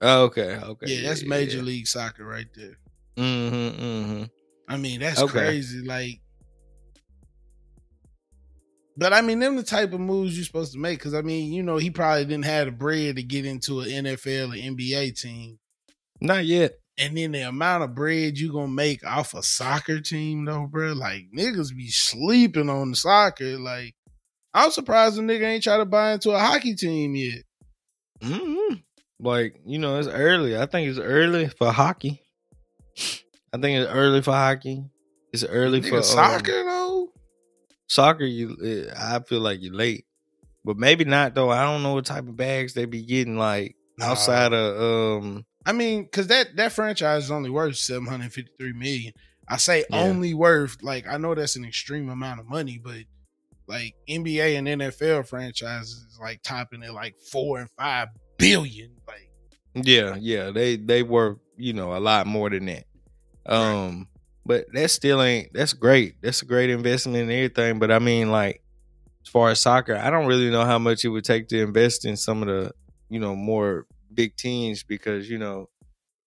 Oh, okay. Okay. Yeah, that's Major League Soccer right there. Mm-hmm. Mm-hmm. I mean, that's Okay. crazy. Like, but I mean, them the type of moves you're supposed to make. Because I mean, you know, he probably didn't have the bread to get into an NFL or NBA team, Not yet. and then the amount of bread you gonna make off a soccer team, though, bro. Like niggas be sleeping on the soccer. Like, I'm surprised the nigga ain't try to buy into a hockey team yet. Mm-hmm. Like you know, it's early. I think it's early for hockey. I think it's early for hockey. It's early Nigga, for um, soccer though. Soccer, you. eh, I feel like you're late, but maybe not though. I don't know what type of bags they be getting like outside of um. I mean, because that that franchise is only worth seven hundred fifty three million. I say Yeah. only worth like I know that's an extreme amount of money, but like NBA and NFL franchises is like topping at like four and five billion. Like Yeah, yeah, they they were you know a lot more than that. Um, but that still ain't that's great. That's a great investment and everything. But I mean, like as far as soccer, I don't really know how much it would take to invest in some of the you know more big teams because you know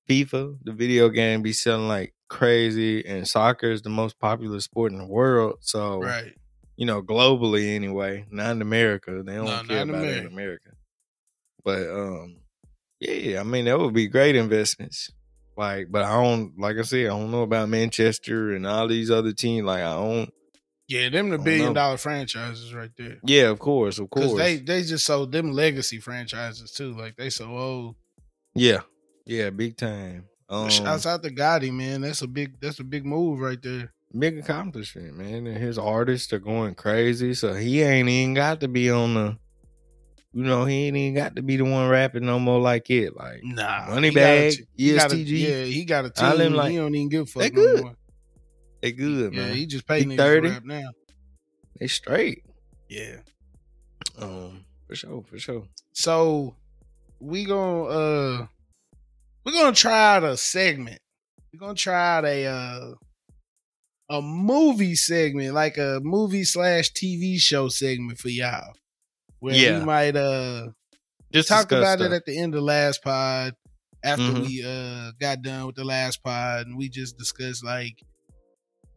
FIFA, the video game, be selling like crazy, and soccer is the most popular sport in the world. So right. you know, globally anyway, not in America. They don't No, care about it in America. America. But um, yeah, I mean that would be great investments. Like, but I don't like I said, I don't know about Manchester and all these other teams. Like I don't Yeah, them the billion know. dollar franchises right there. Yeah, of course, of course. they they just sold them legacy franchises too. Like they so old. yeah. Yeah, big time. Um Shouts out to Gotti, man. That's a big that's a big move right there. big accomplishment, man. And his artists are going crazy. So he ain't even got to be on the you know, he ain't even got to be the one rapping no more like it. Like Nah, Money he got a Bag, t- he got a- yeah, he got a team. them, like- he don't even give a fuck they no good, more. they good, Yeah, man. he just paid He niggas 30. rap now. they straight. Yeah. Um, for sure, for sure. So we gonna uh we're gonna try out a segment. We're gonna try out a uh a movie segment, like a movie slash TV show segment for y'all. Where Yeah. we might uh Just talk about stuff. it at the end of the last pod after Mhm. we uh got done with the last pod and we just discussed like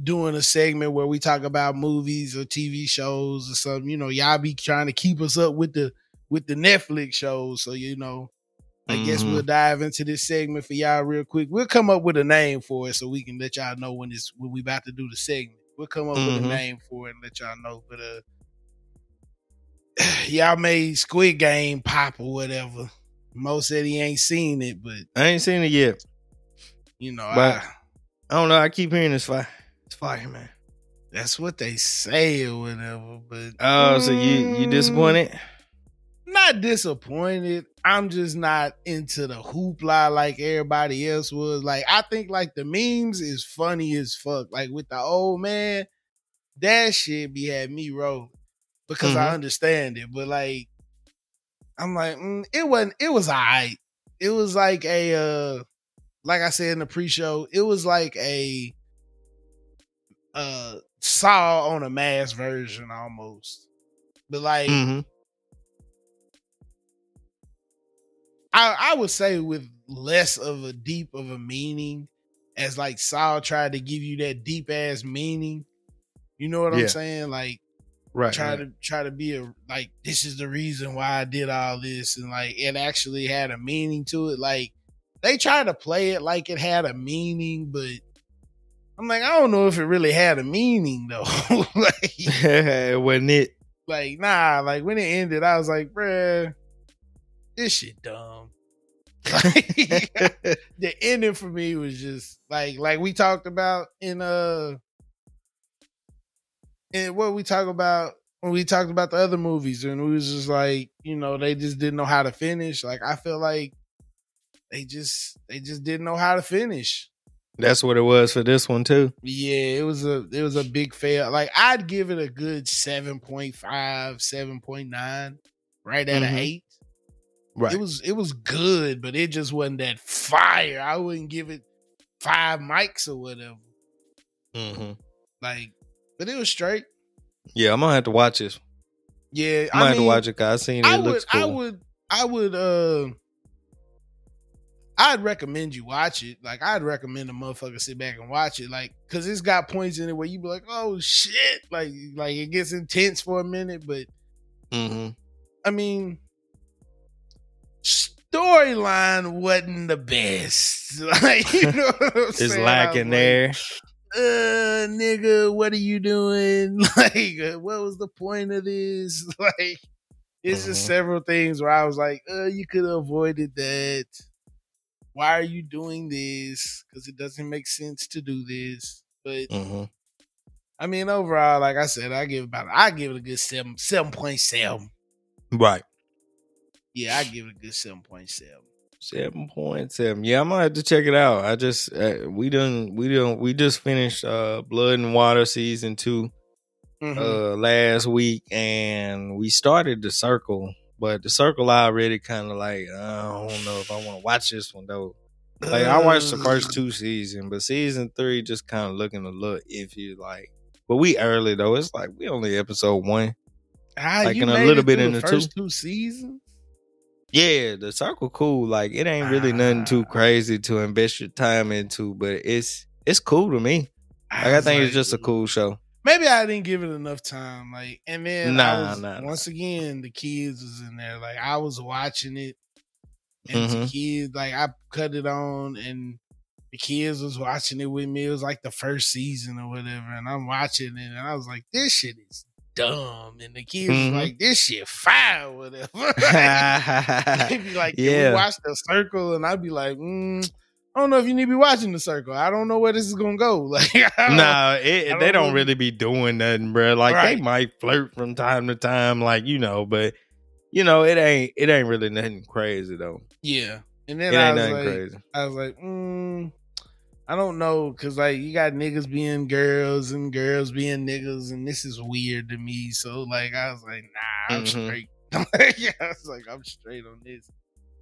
doing a segment where we talk about movies or TV shows or something. You know, y'all be trying to keep us up with the with the Netflix shows. So you know, I guess Mhm. we'll dive into this segment for y'all real quick. We'll come up with a name for it so we can let y'all know when it's when we about to do the segment. We'll come up with Mhm. a name for it and let y'all know. But uh y'all made Squid Game pop or whatever. Mo said he ain't seen it, but I ain't seen it yet. you know, But- I, I don't know. I keep hearing it's fire. It's fire, man. that's what they say or whatever. But Oh, so you you Mm, disappointed? Not disappointed. I'm just not into the hoopla like everybody else was. Like I think like the memes is funny as fuck. Like with the old man, that shit be had me roll because I Mhm. understand it. But like, I'm like, mm, it wasn't. It was alright. It was like a, uh like I said in the pre-show, it was like a, uh, Saw on a mass version almost. But like, Mm-hmm. I, I would say with less of a deep of a meaning, as like Saw tried to give you that deep ass meaning. You know what Yeah. I'm saying? Like Right. try right. to try to be a like this is the reason why I did all this, and like it actually had a meaning to it. Like they try to play it like it had a meaning, but I'm like I don't know if it really had a meaning though. like Wasn't it? like nah, like when it ended, I was like, bruh, this shit dumb. Like, the ending for me was just like like we talked about in uh in what we talk about when we talked about the other movies and we was just like you know they just didn't know how to finish like i feel like they just they just didn't know how to finish That's what it was for this one too. yeah it was a it was a big fail like i'd give it a good 7.5 7.9 right at an Mhm. 8 Right. it was it was good, but it just wasn't that fire. I wouldn't give it five mics or whatever. mm-hmm. Like, but it was straight. Yeah, I'm gonna have to watch this. Yeah, I'm gonna I have to mean, watch it. 'cause I seen it. I it would, cool. I would, I would, uh, I'd recommend you watch it. Like, I'd recommend a motherfucker sit back and watch it. Like, cause it's got points in it where you be like, oh shit, like, like it gets intense for a minute, but mm-hmm. I mean, storyline wasn't the best. Like, you know what I'm It's saying? I lacking was there. Uh, nigga, what are you doing? Like, uh, what was the point of this? Like, it's just Mhm. several things where I was like, uh, you could have avoided that. Why are you doing this? Because it doesn't make sense to do this. But Mm-hmm. I mean, overall, like I said, I give about I give it a good seven seven point seven. Right. Yeah, I give it a good seven point seven. Seven point seven. Yeah, I'm gonna have to check it out. I just uh, we done we done we just finished uh Blood and Water season two. Mhm. uh last week and we started the circle, but the circle I already kind of like I don't know if I want to watch this one though. Like I watched the first two seasons, but season three just kind of looking a little iffy. Like, but we early though. It's like we only episode one. Ah, like you in a little bit in the the first two seasons. Yeah, the circle cool. Like it ain't really nothing too Ah. crazy to invest your time into, but it's it's cool to me. Like I think it's just a cool show. Maybe I didn't give it enough time. Like, and then Nah, was, nah, nah. once again, the kids was in there. Like, I was watching it, and the Mhm. kids, like, I cut it on, and the kids was watching it with me. It was like the first season or whatever, and I'm watching it, and I was like, this shit is dumb, and the kids Mhm. like, this shit fire, whatever. They'd be like, Yeah. watch the circle? And I'd be like, mm, I don't know if you need to be watching the circle. I don't know where this is gonna go. Like, I don't- Nah, it, they don't don't really- be doing nothing, bro. Like Right. they might flirt from time to time, like you know, but you know, it ain't it ain't really nothing crazy though. yeah. And It then I ain't was like, crazy. I was like, mm, I don't know, cause like you got niggas being girls and girls being niggas, and this is weird to me. So like, I was like, nah, I'm Mhm. straight. yeah, I was like, I'm straight on this.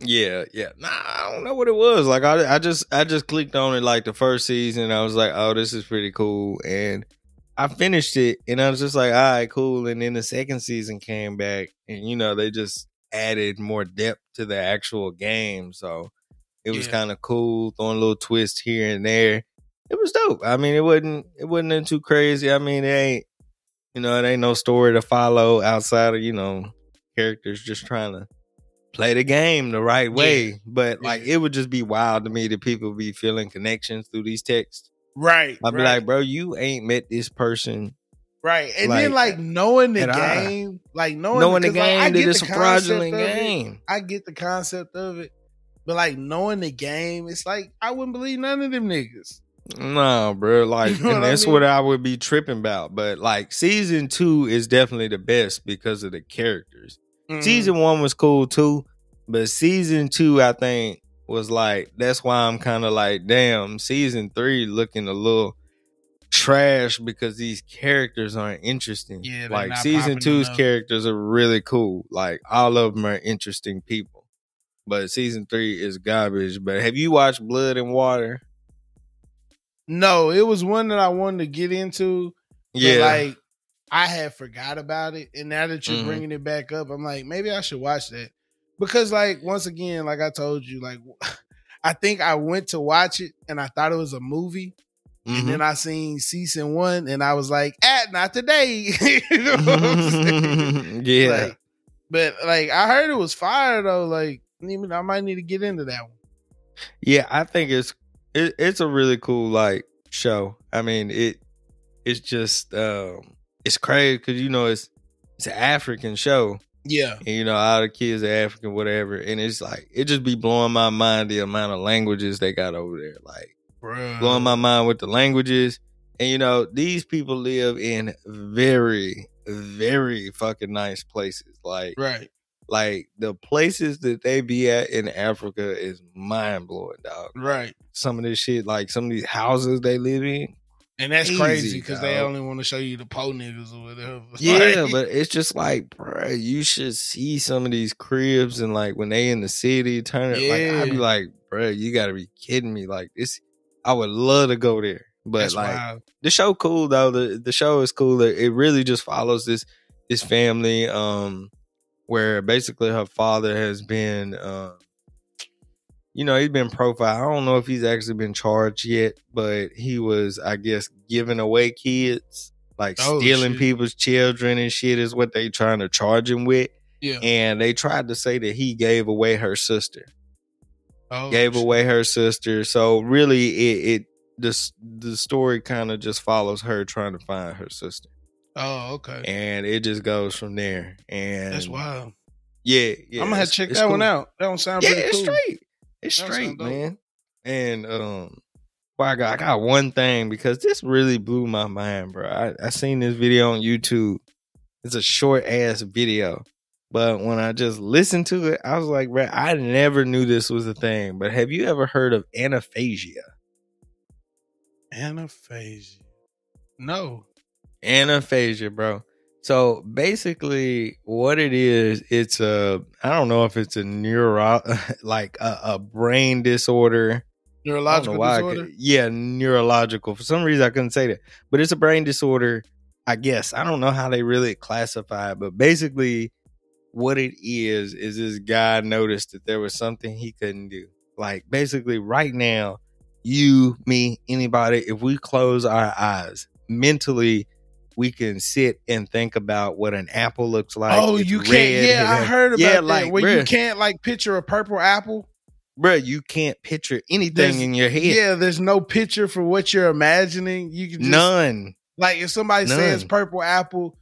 Yeah, yeah. Nah, I don't know what it was. Like I I just I just clicked on it like the first season. I was like, oh, this is pretty cool. And I finished it and I was just like, all right, cool. And then the second season came back and you know, they just added more depth to the actual game. So it was Yeah. kind of cool, throwing a little twist here and there. It was dope. I mean, it wasn't it wasn't too crazy. I mean, it ain't you know, it ain't no story to follow outside of, you know, characters just trying to play the game the right way. But like Yeah. it would just be wild to me that people be feeling connections through these texts. Right. I'd be like, bro, you ain't met this person. Right. And then like knowing the game, like knowing, Knowing the 'cause, like, I game that it's a fraudulent it. game. I get the concept of it. But like knowing the game, it's like I wouldn't believe none of them niggas. No, bro. Like, You know and what I that's mean? what I would be tripping about. But like, season two is definitely the best because of the characters. Mhm. Season one was cool too, but season two, I think, was like that's why I'm kind of like, damn. Season three looking a little trash because these characters aren't interesting. Yeah, like season two's enough. characters are really cool. Like all of them are interesting people. But season three is garbage. But have you watched Blood and Water? No, it was one that I wanted to get into. Yeah, like I had forgot about it, and now that you're Mhm. bringing it back up, I'm like, maybe I should watch that because, like, once again, like I told you, like I think I went to watch it and I thought it was a movie, Mhm. and then I seen season one, and I was like, ah, not today. you know what I'm saying? yeah. Like, but like I heard it was fire though. Like, even I might need to get into that one. Yeah, I think it's it, it's a really cool like show. I mean, it it's just um it's crazy because you know it's it's an African show, Yeah, and you know all the kids are African, whatever, and it's like it just be blowing my mind the amount of languages they got over there, like bro. blowing my mind with the languages. And you know these people live in very very fucking nice places, like right. Like the places that they be at in Africa is mind blowing, dog Right. some of this shit, like some of these houses they live in. And that's Easy, crazy because they only want to show you the po niggas or whatever. Yeah, Like, but it's just like, bro, you should see some of these cribs and like when they in the city, turn it like I'd be like, bro, you gotta be kidding me. Like this, I would love to go there, but that's like wild. the show cool though. The the show is cool. It really just follows this this family, um, where basically her father has been, um, you know, he's been profiled. I don't know if he's actually been charged yet, but he was, I guess, giving away kids, like Oh, stealing shit. people's children and shit is what they trying to charge him with. Yeah. And they tried to say that he gave away her sister Oh, gave shit. away her sister. So really, it, it this the story kind of just follows her trying to find her sister, Oh, okay. and it just goes from there. And That's wild. Yeah, yeah. I'm gonna have to check that one out. That one sounds Yeah, pretty it's cool. straight. It's That straight, man. And um, well, I got I got one thing because this really blew my mind, bro. I, I seen this video on YouTube. It's a short ass video. But when I just listened to it, I was like, bro, I never knew this was a thing. But have you ever heard of aphantasia? Aphantasia. No. Aphantasia, bro. So basically, what it is, it's a I don't know if it's a neuro like a, a brain disorder. Neurological disorder. Could, yeah, neurological. For some reason, I couldn't say that, but it's a brain disorder. I guess I don't know how they really classify it, but basically, what it is is this guy noticed that there was something he couldn't do. Like basically, right now, you, me, anybody, if we close our eyes mentally we can sit and think about what an apple looks like. Oh, it's you can't. Yeah, I heard about yeah, that. Like, where bruh, you can't like picture a purple apple. Bro, you can't picture anything there's, in your head. Yeah, there's no picture for what you're imagining. You can just, none. Like if somebody none. says purple apple,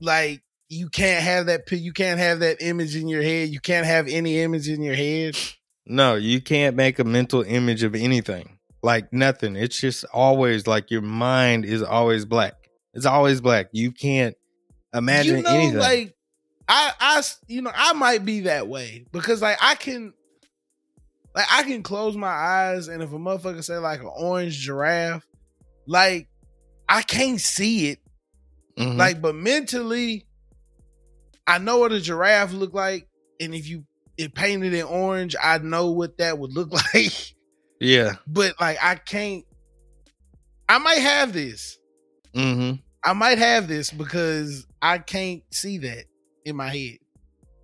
like you can't have that. You can't have that image in your head. You can't have any image in your head. No, you can't make a mental image of anything. Like nothing. It's just always like your mind is always black. It's always black. You can't imagine you know, anything. Like I, I, you know, I might be that way because like I can, like I can close my eyes and if a motherfucker say like an orange giraffe, like I can't see it. Mm-hmm. Like, but mentally, I know what a giraffe look like, and if you it painted in orange, I know what that would look like. Yeah, but like I can't. I might have this. Mm-hmm. I might have this because I can't see that in my head.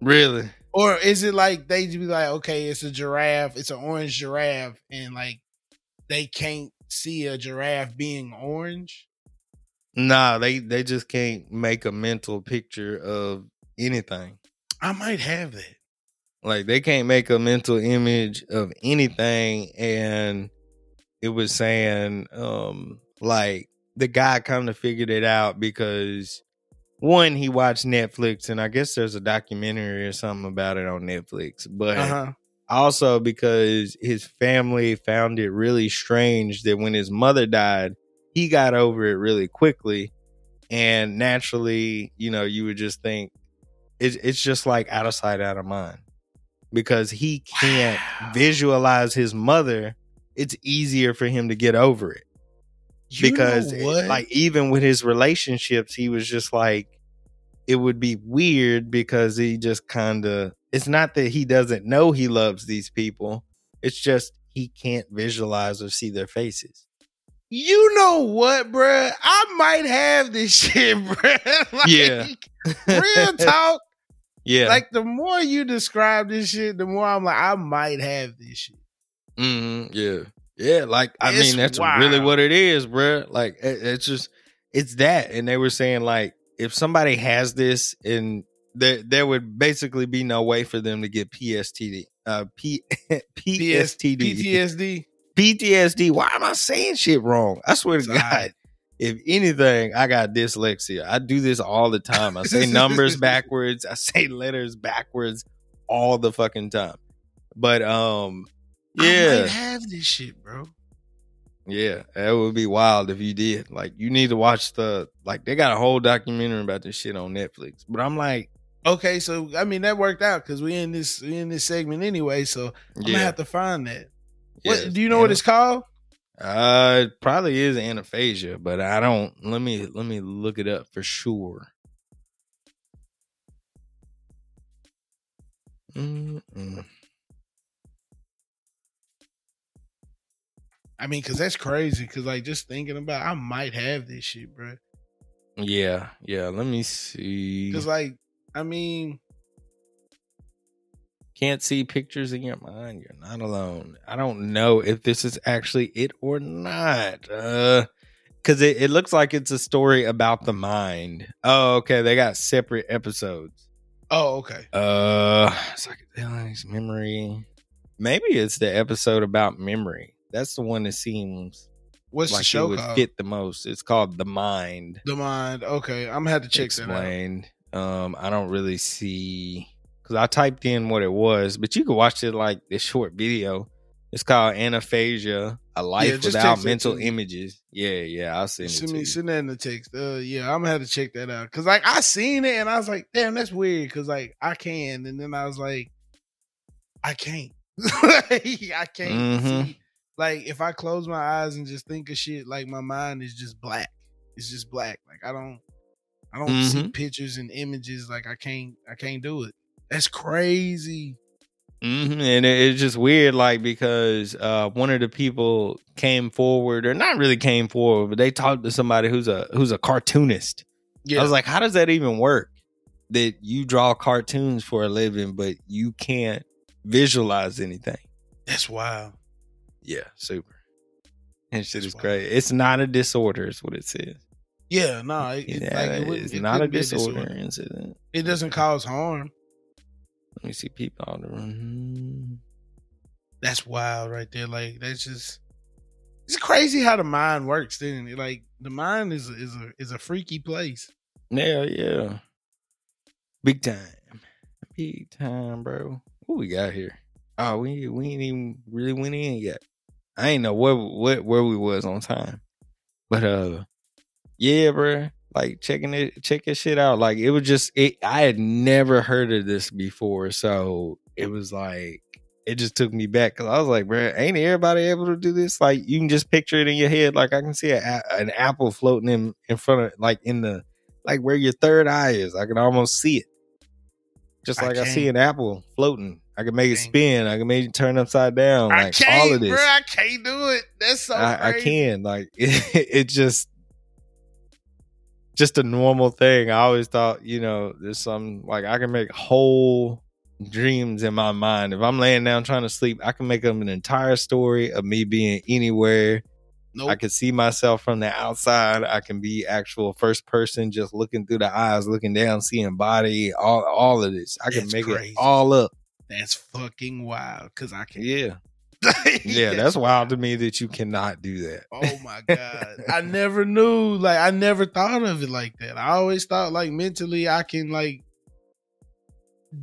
Really? Or is it like they be like, okay, it's a giraffe, it's an orange giraffe, and like they can't see a giraffe being orange? Nah, they they just can't make a mental picture of anything. I might have that. Like they can't make a mental image of anything, and it was saying, um, like the guy kind of figured it out because one, he watched Netflix, and I guess there's a documentary or something about it on Netflix. But uh-huh. also because his family found it really strange that when his mother died, he got over it really quickly. And naturally, you know, you would just think it's it's just like out of sight, out of mind. Because he can't wow. visualize his mother, it's easier for him to get over it because it, like even with his relationships he was just like it would be weird because he just kind of it's not that he doesn't know he loves these people it's just he can't visualize or see their faces. You know what bruh? I might have this shit bruh like, yeah real talk. Yeah. Like the more you describe this shit the more i'm like i might have this shit. Mm-hmm, yeah yeah, like I it's mean, that's wild. really what it is, bro. Like it, it's just it's that, and they were saying like if somebody has this, and there there would basically be no way for them to get PSTD, uh, P PSTD, PTSD, PTSD. Why am I saying shit wrong? I swear to God. If anything, I got dyslexia. I do this all the time. I say numbers backwards. I say letters backwards all the fucking time. But um, yeah. I might have this shit, bro. Yeah, that would be wild if you did. Like, you need to watch the like they got a whole documentary about this shit on Netflix. But I'm like, okay, so I mean that worked out because we in this we in this segment anyway. So I'm yeah. gonna have to find that. Yes. What do you know what it's called? Uh, it probably is aphantasia, but I don't. Let me let me look it up for sure. Mm-mm. I mean, cause that's crazy. Cause like just thinking about, I might have this shit, bro. Yeah, yeah. Let me see. Cause like, I mean, can't see pictures in your mind. You're not alone. I don't know if this is actually it or not. Uh, cause it, it looks like it's a story about the mind. Oh, okay. They got separate episodes. Oh, okay. Uh, psychedelics, memory. Maybe it's the episode about memory. That's the one that seems What's like the show it would called? fit the most. It's called The Mind. The Mind. Okay, I'm gonna have to check Explained. that out. Um, I don't really see because I typed in what it was, but you can watch it like this short video. It's called Aphantasia: A Life yeah, Without Mental Images. Yeah, yeah, I'll send send it. Me, send that in the text. Uh, yeah, I'm gonna have to check that out because like I seen it and I was like, damn, that's weird. Because like I can, and then I was like, I can't. I can't mm-hmm. see like if I close my eyes and just think of shit, like my mind is just black. it's just black. Like I don't I don't see Mhm. pictures and images. Like I can't I can't do it. That's crazy. hmm And it, it's just weird, like because uh, one of the people came forward, or not really came forward, but they talked to somebody who's a who's a cartoonist. Yeah, I was like, how does that even work? That you draw cartoons for a living, but you can't visualize anything. that's wild. Yeah, super. And shit That's is great. It's not a disorder, is what it says. Yeah, no, it, it- Yeah, like, it it's it not a couldn't be disorder. incident. It doesn't cause harm. Let me see people on the room. That's wild right there. Like that's just it's crazy how the mind works. Then it? like the mind is is a is a freaky place. Yeah, yeah. Big time. Big time, bro. What we got here? Oh, we we ain't even really went in yet. I ain't know where what where we was on time. But uh yeah, bro. Like checking it checking shit out. Like it was just it I had never heard of this before. So it was like it just took me back because I was like, bro, ain't everybody able to do this? Like you can just picture it in your head. Like I can see a, an apple floating in in front of like in the like where your third eye is. I can almost see it. Just like I, see an apple floating. I can make it spin. I can make it turn upside down. I can't, all of this. bro. I can't do it. That's so I, I can. Like it, it just just a normal thing. I always thought, you know, there's some like I can make whole dreams in my mind. If I'm laying down trying to sleep, I can make up an entire story of me being anywhere. Nope. I can see myself from the outside. I can be actual first person, just looking through the eyes, looking down, seeing body, all all of this. I can That's make crazy. it all up. That's fucking wild. Cause I can't. Yeah, yeah, that's wild to me that you cannot do that. Oh my god. I never knew. Like I never thought of it like that. I always thought like mentally I can like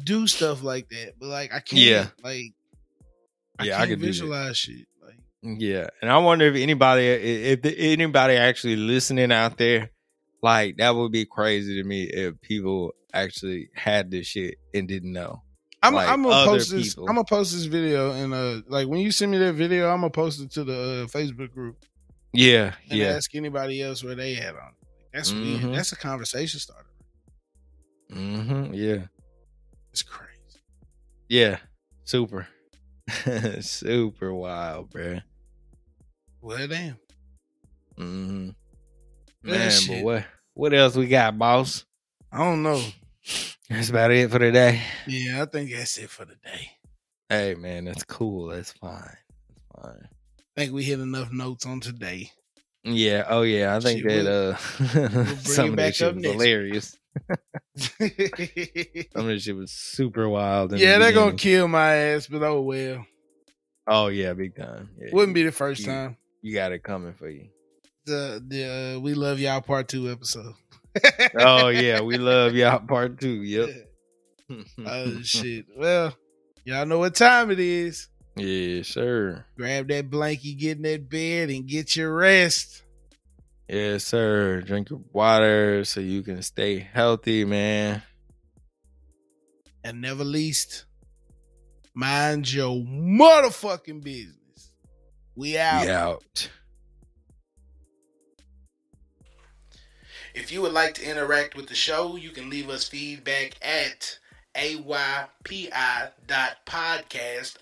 do stuff like that. But like I can't Yeah. like Yeah, I can't could do that. visualize shit. Like Yeah, and I wonder if anybody, if anybody actually listening out there, like that would be crazy to me if people actually had this shit and didn't know. I'm, Like I'm gonna post this. people. I'm gonna post this video and uh, like when you send me that video, I'm gonna post it to the uh, Facebook group Yeah, and yeah, ask anybody else where they at on it. That's. Mhm. That's a conversation starter. Mm hmm yeah, It's crazy. yeah, super, super wild, bruh. Well, damn. Mm hmm That Man, but what what else we got, boss? I don't know. That's about it for today. Yeah, I think that's it for today. Hey, man, that's cool. That's fine. That's fine. I think we hit enough notes on today. Yeah. Oh, yeah. I think Shit, that uh, bring some of back that shit up was hilarious. Some of that shit was super wild. in the yeah, they're gonna kill my ass, but oh well. Oh yeah, big time. Yeah, Wouldn't be the first you- time. You got it coming for you. The the uh, we love y'all part two episode. Oh yeah, we love y'all part two. Yep. oh shit. Well, y'all know what time it is. Yeah, sure. Grab that blankie, get in that bed, and get your rest. Yes, sir. Drink your water so you can stay healthy, man. And never least, mind your motherfucking business. We out. We out. If you would like to interact with the show, you can leave us feedback at aypi.podcast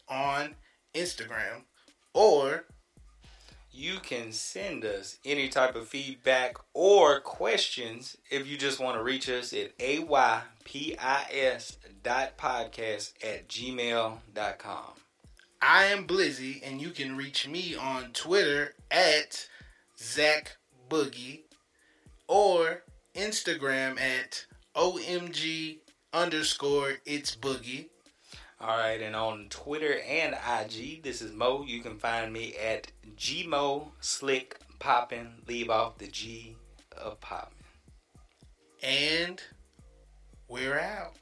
on Instagram or You can send us any type of feedback or questions if you just want to reach us at aypis.podcast at gmail.com. I am Blizzy, and you can reach me on Twitter at Zach Boogie or Instagram at OMG underscore it's Boogie. All right, and on Twitter and IG, this is Mo. You can find me at Gmo Slick Poppin. Leave off the G of Poppin. And we're out.